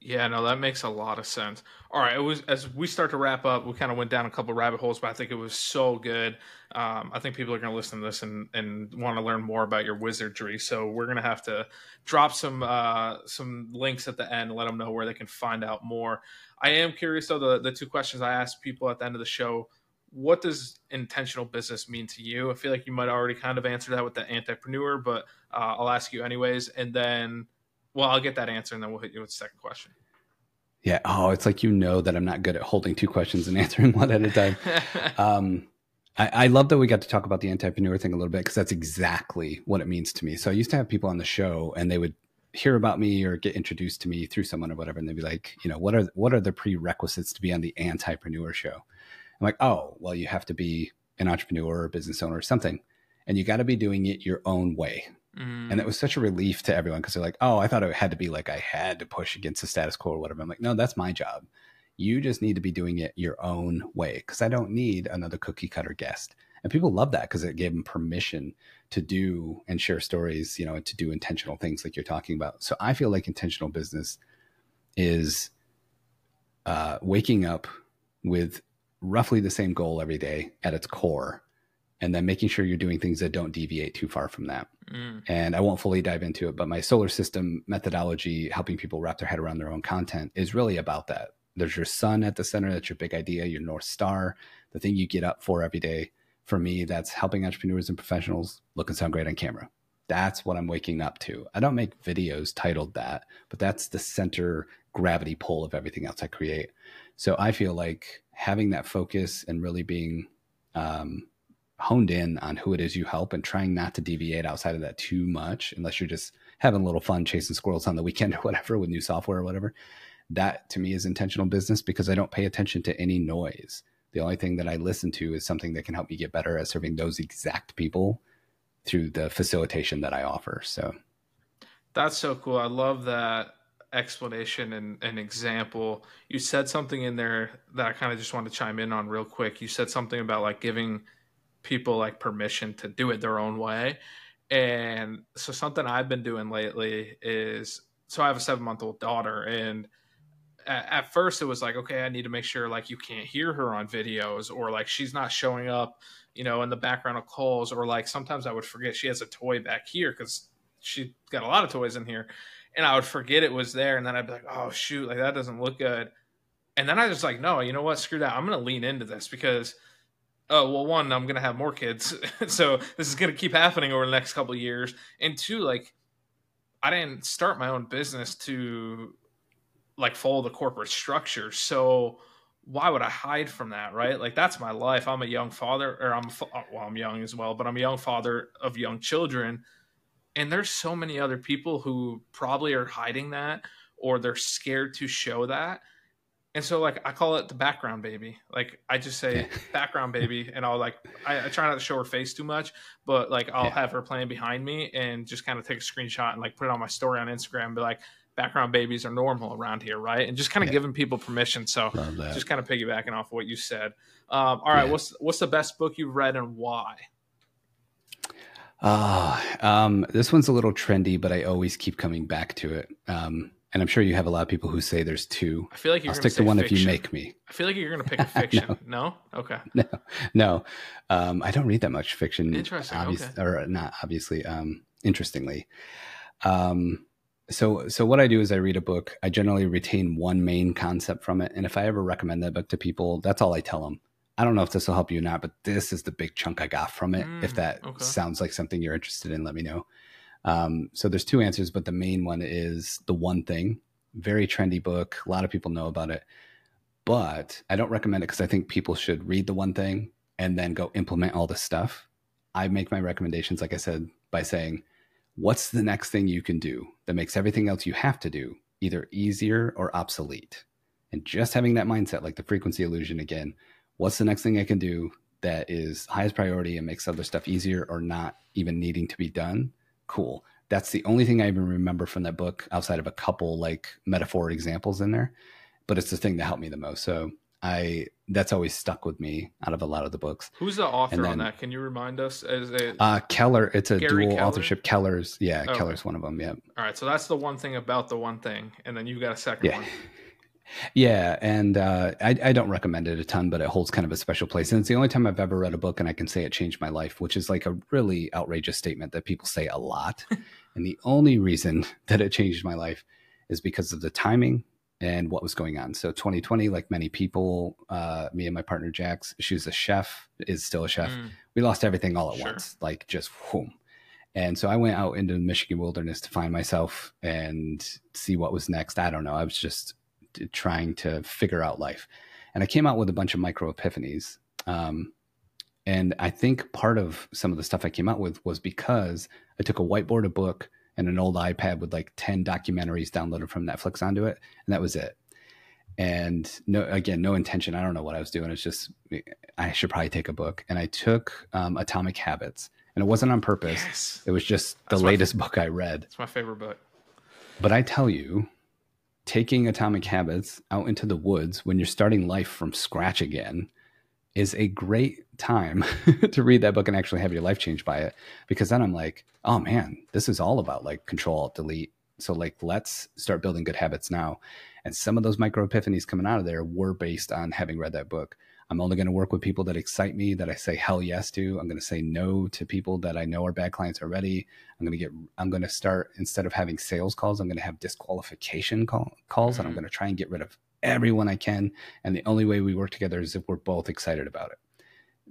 Yeah, no, that makes a lot of sense. All right, it was as we start to wrap up, we kind of went down a couple rabbit holes, but I think it was so good. Um, I think people are going to listen to this and, and want to learn more about your wizardry. So we're going to have to drop some uh, some links at the end, and let them know where they can find out more. I am curious though. The the two questions I asked people at the end of the show: What does intentional business mean to you? I feel like you might already kind of answer that with the antipreneur, but uh, I'll ask you anyways. And then well, I'll get that answer and then we'll hit you with the second question. Yeah. Oh, it's like you know that I'm not good at holding two questions and answering one at a time. um, I, I, love that we got to talk about the antipreneur thing a little bit because that's exactly what it means to me. So I used to have people on the show and they would hear about me or get introduced to me through someone or whatever, and they'd be like, you know, what are what are the prerequisites to be on the antipreneur show? I'm like, oh, well, you have to be an entrepreneur or business owner or something, and you got to be doing it your own way. Mm. And it was such a relief to everyone because they're like, oh, I thought it had to be like I had to push against the status quo or whatever. I'm like, no, that's my job. You just need to be doing it your own way because I don't need another cookie cutter guest. And people love that because it gave them permission to do and share stories, you know, to do intentional things like you're talking about. So I feel like intentional business is uh, waking up with roughly the same goal every day at its core and then making sure you're doing things that don't deviate too far from that. Mm. And I won't fully dive into it, but my solar system methodology, helping people wrap their head around their own content, is really about that. There's your sun at the center, that's your big idea, your North Star, the thing you get up for every day. For me, that's helping entrepreneurs and professionals look and sound great on camera. That's what I'm waking up to. I don't make videos titled that, but that's the center gravity pull of everything else I create. So I feel like having that focus and really being um, honed in on who it is you help and trying not to deviate outside of that too much, unless you're just having a little fun chasing squirrels on the weekend or whatever with new software or whatever. That to me is intentional business because I don't pay attention to any noise. The only thing that I listen to is something that can help me get better at serving those exact people through the facilitation that I offer. So that's so cool. I love that explanation and an example. You said something in there that I kind of just want to chime in on real quick. You said something about like giving people like permission to do it their own way. And so something I've been doing lately is so I have a seven month old daughter and at, first it was like, okay, I need to make sure like you can't hear her on videos or like she's not showing up, you know, in the background of calls or like sometimes I would forget she has a toy back here because she got a lot of toys in here and I would forget it was there and then I'd be like, oh shoot, like that doesn't look good. And then I was like, no, you know what? Screw that. I'm to lean into this because – oh well one i'm gonna have more kids. So this is gonna keep happening over the next couple years. And two like i didn't start my own business to like follow the corporate structure. So why would i hide from that right? Like that's my life. I'm a young father or i'm uh, well i'm young as well but i'm a young father of young children. And there's so many other people who probably are hiding that or they're scared to show that and so like I call it the background baby. Like I just say yeah. background baby, and I'll like I, I, try not to show her face too much, but like I'll yeah. have her playing behind me and just kind of take a screenshot and like put it on my story on Instagram. And be like, background babies are normal around here, right? And just kind of yeah. giving people permission. So just kind of piggybacking off what you said. Um, all right, what's what's the best book you've read and why? Ah, uh, um, this one's a little trendy, but I always keep coming back to it. Um, and I'm sure you have a lot of people who say there's two. I feel like you're I'll stick to one fiction. if you make me. I feel like you're going to pick a fiction. no. no. Okay. No, no. Um, I don't read that much fiction. Interesting. Okay. Or not obviously. Um, interestingly. Um, so, so what I do is I read a book. I generally retain one main concept from it, and if I ever recommend that book to people, that's all I tell them. I don't know if this will help you or not, but this is the big chunk I got from it. Mm, if that okay. sounds like something you're interested in, let me know. Um, so there's two answers, but the main one is the one thing. Very trendy book. A lot of people know about it, but I don't recommend it because I think people should read the one thing and then go implement all the stuff. I make my recommendations, like I said, by saying, what's the next thing you can do that makes everything else you have to do either easier or obsolete? And just having that mindset, like the frequency illusion again, what's the next thing I can do that is highest priority and makes other stuff easier or not even needing to be done? Cool. That's the only thing I even remember from that book outside of a couple like metaphor examples in there, but it's the thing that helped me the most. So I that's always stuck with me out of a lot of the books. Who's the author then, on that? Can you remind us? As a uh, Keller, it's a Gary dual Keller? authorship. Keller's, yeah, oh, Keller's one of them. Yeah. All right, so that's the one thing about the one thing, and then you've got a second yeah. one. Yeah, and uh, I, I, don't recommend it a ton, but it holds kind of a special place. And it's the only time I've ever read a book and I can say it changed my life, which is like a really outrageous statement that people say a lot. and the only reason that it changed my life is because of the timing and what was going on. So 2020, like many people, uh, me and my partner Jax, she's a chef, is still a chef. Mm. We lost everything all at sure. once, like just boom. And so I went out into the Michigan wilderness to find myself and see what was next. I don't know. I was just trying to figure out life. And I came out with a bunch of micro epiphanies. Um, and I think part of some of the stuff I came out with was because I took a whiteboard, a book, and an old iPad with like 10 documentaries downloaded from Netflix onto it. And that was it. And no, again, no intention. I don't know what I was doing. It's just, I should probably take a book. And I took um, Atomic Habits. And it wasn't on purpose. Yes. It was just the That's latest book I read. It's my favorite book. But I tell you, taking atomic habits out into the woods when you're starting life from scratch again is a great time to read that book and actually have your life changed by it. Because then i'm like oh man this is all about like control alt delete. So like let's start building good habits now. And some of those micro epiphanies coming out of there were based on having read that book I'm only going to work with people that excite me, that I say hell yes to. I'm going to say no to people that I know are bad clients already. I'm going to get, I'm going to start, instead of having sales calls, I'm going to have disqualification call, calls mm-hmm. and I'm mm-hmm. going to try and get rid of everyone I can. And the only way we work together is if we're both excited about it.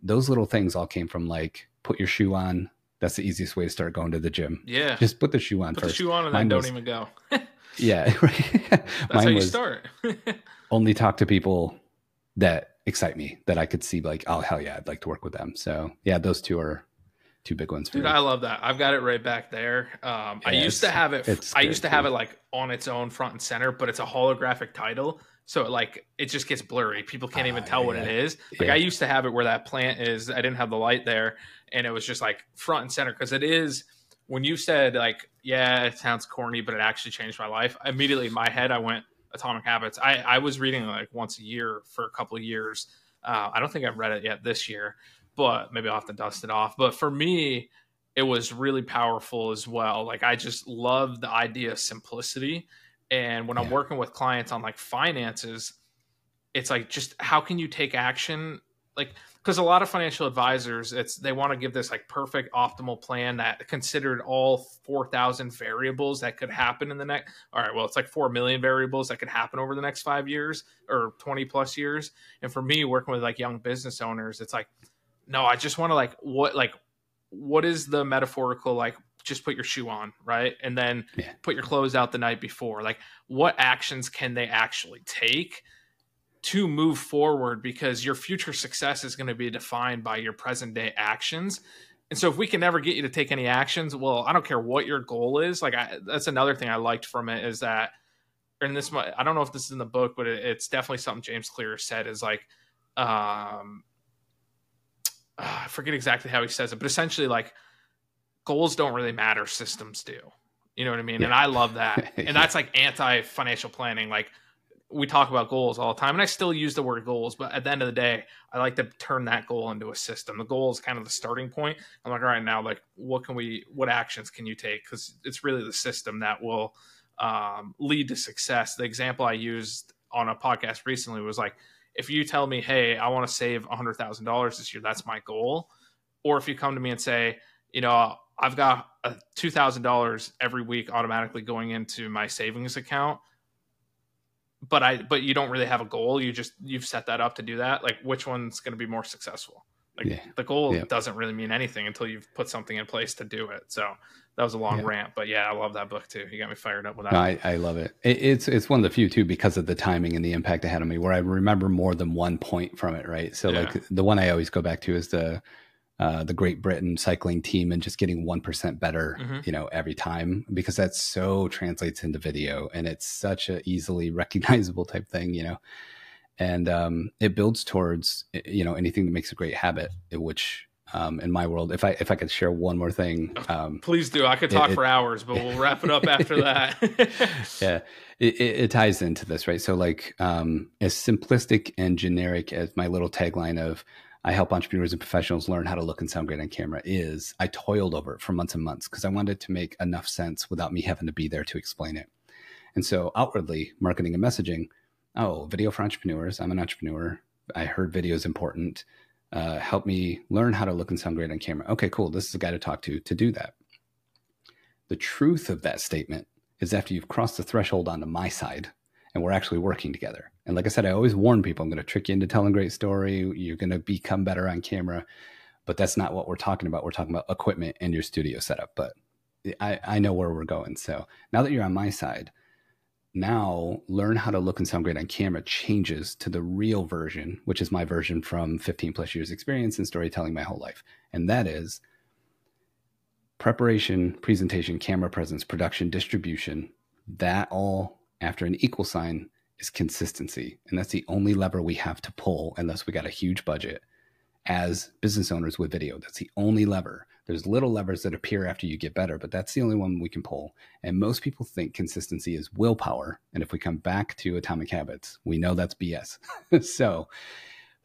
Those little things all came from like, put your shoe on. That's the easiest way to start going to the gym. Yeah. Just put the shoe on put first. the shoe on and Mine then don't even go. yeah, That's Mine how you start. only talk to people that excite me that I could see like, oh hell yeah, I'd like to work with them. So yeah, those two are two big ones Dude, me. I love that. I've got it right back there. Um, yeah, I used to have it. I used to too. have it like on its own front and center, but it's a holographic title, so it, like it just gets blurry. People can't even uh, tell yeah. what it is. Like yeah. I used to have it where that plant is. I didn't have the light there, and it was just like front and center because it is. When you said like, yeah, it sounds corny, but it actually changed my life. Immediately in my head, I went Atomic Habits. I I was reading like once a year for a couple of years. Uh, I don't think I've read it yet this year but maybe I'll have to dust it off. But for me, it was really powerful as well. Like I just love the idea of simplicity. And when yeah. I'm working with clients on like finances, it's like just how can you take action? Like because a lot of financial advisors, it's they want to give this like perfect optimal plan that considered all four thousand variables that could happen in the next. All right, well, it's like four million variables that could happen over the next five years or twenty plus years. And for me, working with like young business owners, it's like no, I just want to like what like what is the metaphorical like just put your shoe on, right? And then yeah. put your clothes out the night before. Like what actions can they actually take to move forward because your future success is going to be defined by your present day actions. And so if we can never get you to take any actions, well, I don't care what your goal is. Like I, that's another thing I liked from it is that and this I don't know if this is in the book, but it, it's definitely something James Clear said is like um uh, I forget exactly how he says it, but essentially like goals don't really matter, systems do. You know what I mean? Yeah. And I love that. And that's like anti financial planning. Like we talk about goals all the time, and I still use the word goals, but at the end of the day, I like to turn that goal into a system. The goal is kind of the starting point. I'm like, all right, now, like, what can we, what actions can you take? Because it's really the system that will um, lead to success. The example I used on a podcast recently was like, if you tell me, hey, I want to save $100,000 this year, that's my goal. Or if you come to me and say, you know, I've got a $2,000 every week automatically going into my savings account, but I, but you don't really have a goal. You just, you've set that up to do that. Like, which one's going to be more successful? Like, yeah. the goal yeah. doesn't really mean anything until you've put something in place to do it. So, that was a long yeah. rant, but yeah, I love that book too. You got me fired up with that. I, I love it. it. It's it's one of the few too because of the timing and the impact it had on me, where I remember more than one point from it. Right. So like the one I always go back to is the uh, the Great Britain cycling team and just getting one percent better, mm-hmm. you know, every time because that so translates into video and it's such a easily recognizable type thing, you know, and um, it builds towards you know anything that makes a great habit, which um, in my world. If I if I could share one more thing, um, please do. I could talk it, for hours, but we'll wrap it up after that. yeah, it, it, ties into this, right? So, like, um, as simplistic and generic as my little tagline of "I help entrepreneurs and professionals learn how to look and sound great on camera" is, I toiled over it for months and months because I wanted to make enough sense without me having to be there to explain it. And so, outwardly, marketing and messaging. Oh, video for entrepreneurs. I'm an entrepreneur. I heard video is important uh, help me learn how to look and sound great on camera. Okay, cool. This is a guy to talk to to do that. The truth of that statement is after you've crossed the threshold onto my side and we're actually working together. And like I said, I always warn people I'm going to trick you into telling a great story. You're going to become better on camera. But that's not what we're talking about. We're talking about equipment and your studio setup. But I, I know where we're going. So now that you're on my side, now learn how to look and sound great on camera changes to the real version, which is my version from 15 plus years experience in storytelling my whole life. And that is preparation, presentation, camera presence, production, distribution, that all after an equal sign is consistency. And that's the only lever we have to pull unless we got a huge budget as business owners with video. That's the only lever. There's little levers that appear after you get better, but that's the only one we can pull. And most people think consistency is willpower. And if we come back to atomic habits, we know that's BS. so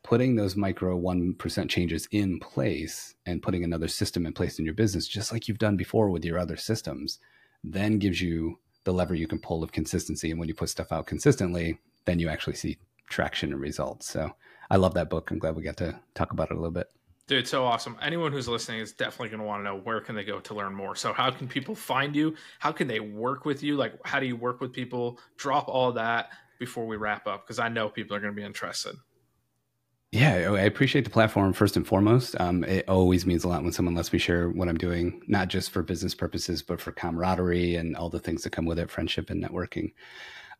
putting those micro 1% changes in place and putting another system in place in your business, just like you've done before with your other systems, then gives you the lever you can pull of consistency. And when you put stuff out consistently, then you actually see traction and results. So I love that book. I'm glad we got to talk about it a little bit. Dude, so awesome. Anyone who's listening is definitely going to want to know where can they go to learn more. So how can people find you? How can they work with you? Like how do you work with people? Drop all that before we wrap up because I know people are going to be interested. Yeah, Yeah, I appreciate the platform first and foremost. Um, it always means a lot when someone lets me share what I'm doing, not just for business purposes, but for camaraderie and all the things that come with it, friendship and networking.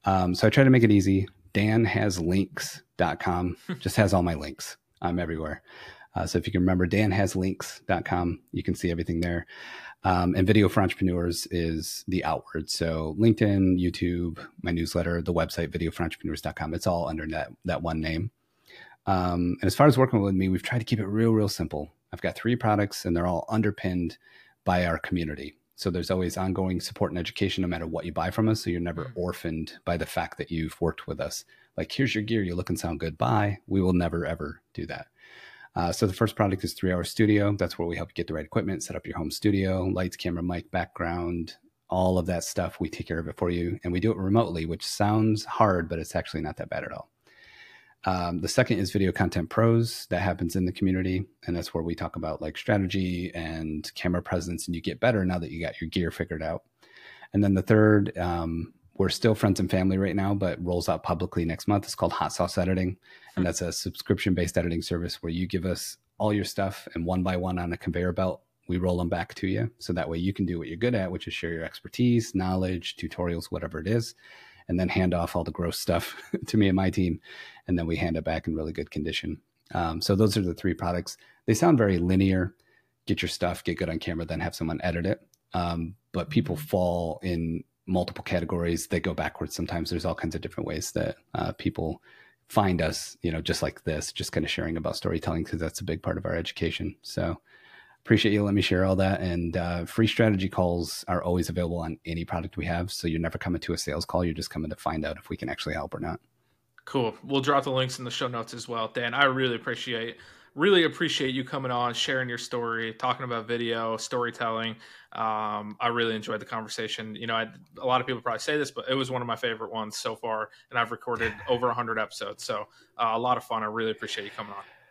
Um, so I try to make it easy. danhaslinks.com just has all my links. I'm everywhere. Uh, so if you can remember danhaslinks.com, you can see everything there. Um, and video for entrepreneurs is the outward. So LinkedIn, YouTube, my newsletter, the website, videoforentrepreneurs.com. It's all under that, that one name. Um, and as far as working with me, we've tried to keep it real, real simple. I've got three products and they're all underpinned by our community. So there's always ongoing support and education no matter what you buy from us. So you're never mm. orphaned by the fact that you've worked with us. Like, here's your gear, you look and sound good, buy. We will never, ever do that. Uh, so the first product is Three Hour Studio. That's where we help you get the right equipment, set up your home studio, lights, camera, mic, background, all of that stuff. We take care of it for you. And we do it remotely, which sounds hard, but it's actually not that bad at all. Um, the second is video content pros that happens in the community. And that's where we talk about like strategy and camera presence. And you get better now that you got your gear figured out. And then the third, um, we're still friends and family right now, but rolls out publicly next month. It's called Hot Sauce Editing. And that's a subscription based editing service where you give us all your stuff and one by one on a conveyor belt, we roll them back to you. So that way you can do what you're good at, which is share your expertise, knowledge, tutorials, whatever it is and then hand off all the gross stuff to me and my team, and then we hand it back in really good condition. Um, so those are the three products. They sound very linear. Get your stuff, get good on camera, then have someone edit it. Um, but people mm-hmm. fall in multiple categories. They go backwards sometimes. There's all kinds of different ways that uh, people find us. You know, just like this, just kind of sharing about storytelling because that's a big part of our education. So appreciate you letting me share all that. And uh, free strategy calls are always available on any product we have. So you're never coming to a sales call. You're just coming to find out if we can actually help or not. Cool. We'll drop the links in the show notes as well. Dan, I really appreciate really appreciate you coming on, sharing your story, talking about video, storytelling. Um, I really enjoyed the conversation. You know, I, a lot of people probably say this, but it was one of my favorite ones so far, and I've recorded over 100 episodes. So uh, a lot of fun. I really appreciate you coming on.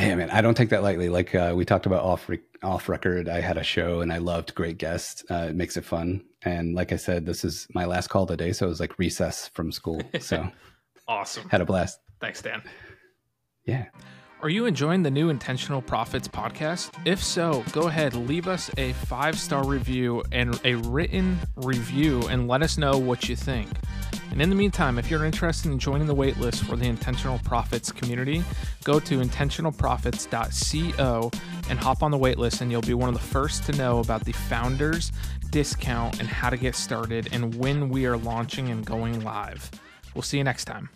Hey man, I don't take that lightly. Like uh, we talked about off re- off record, I had a show and I loved great guests. Uh, it makes it fun. And like I said, this is my last call today, so it was like recess from school. So awesome, had a blast. Thanks, Dan. Yeah. Are you enjoying the new Intentional Profits podcast? If so, go ahead, leave us a five star review and a written review and let us know what you think. And in the meantime, if you're interested in joining the waitlist for the Intentional Profits community, go to intentionalprofits.co and hop on the waitlist, and you'll be one of the first to know about the founders discount and how to get started and when we are launching and going live. We'll see you next time.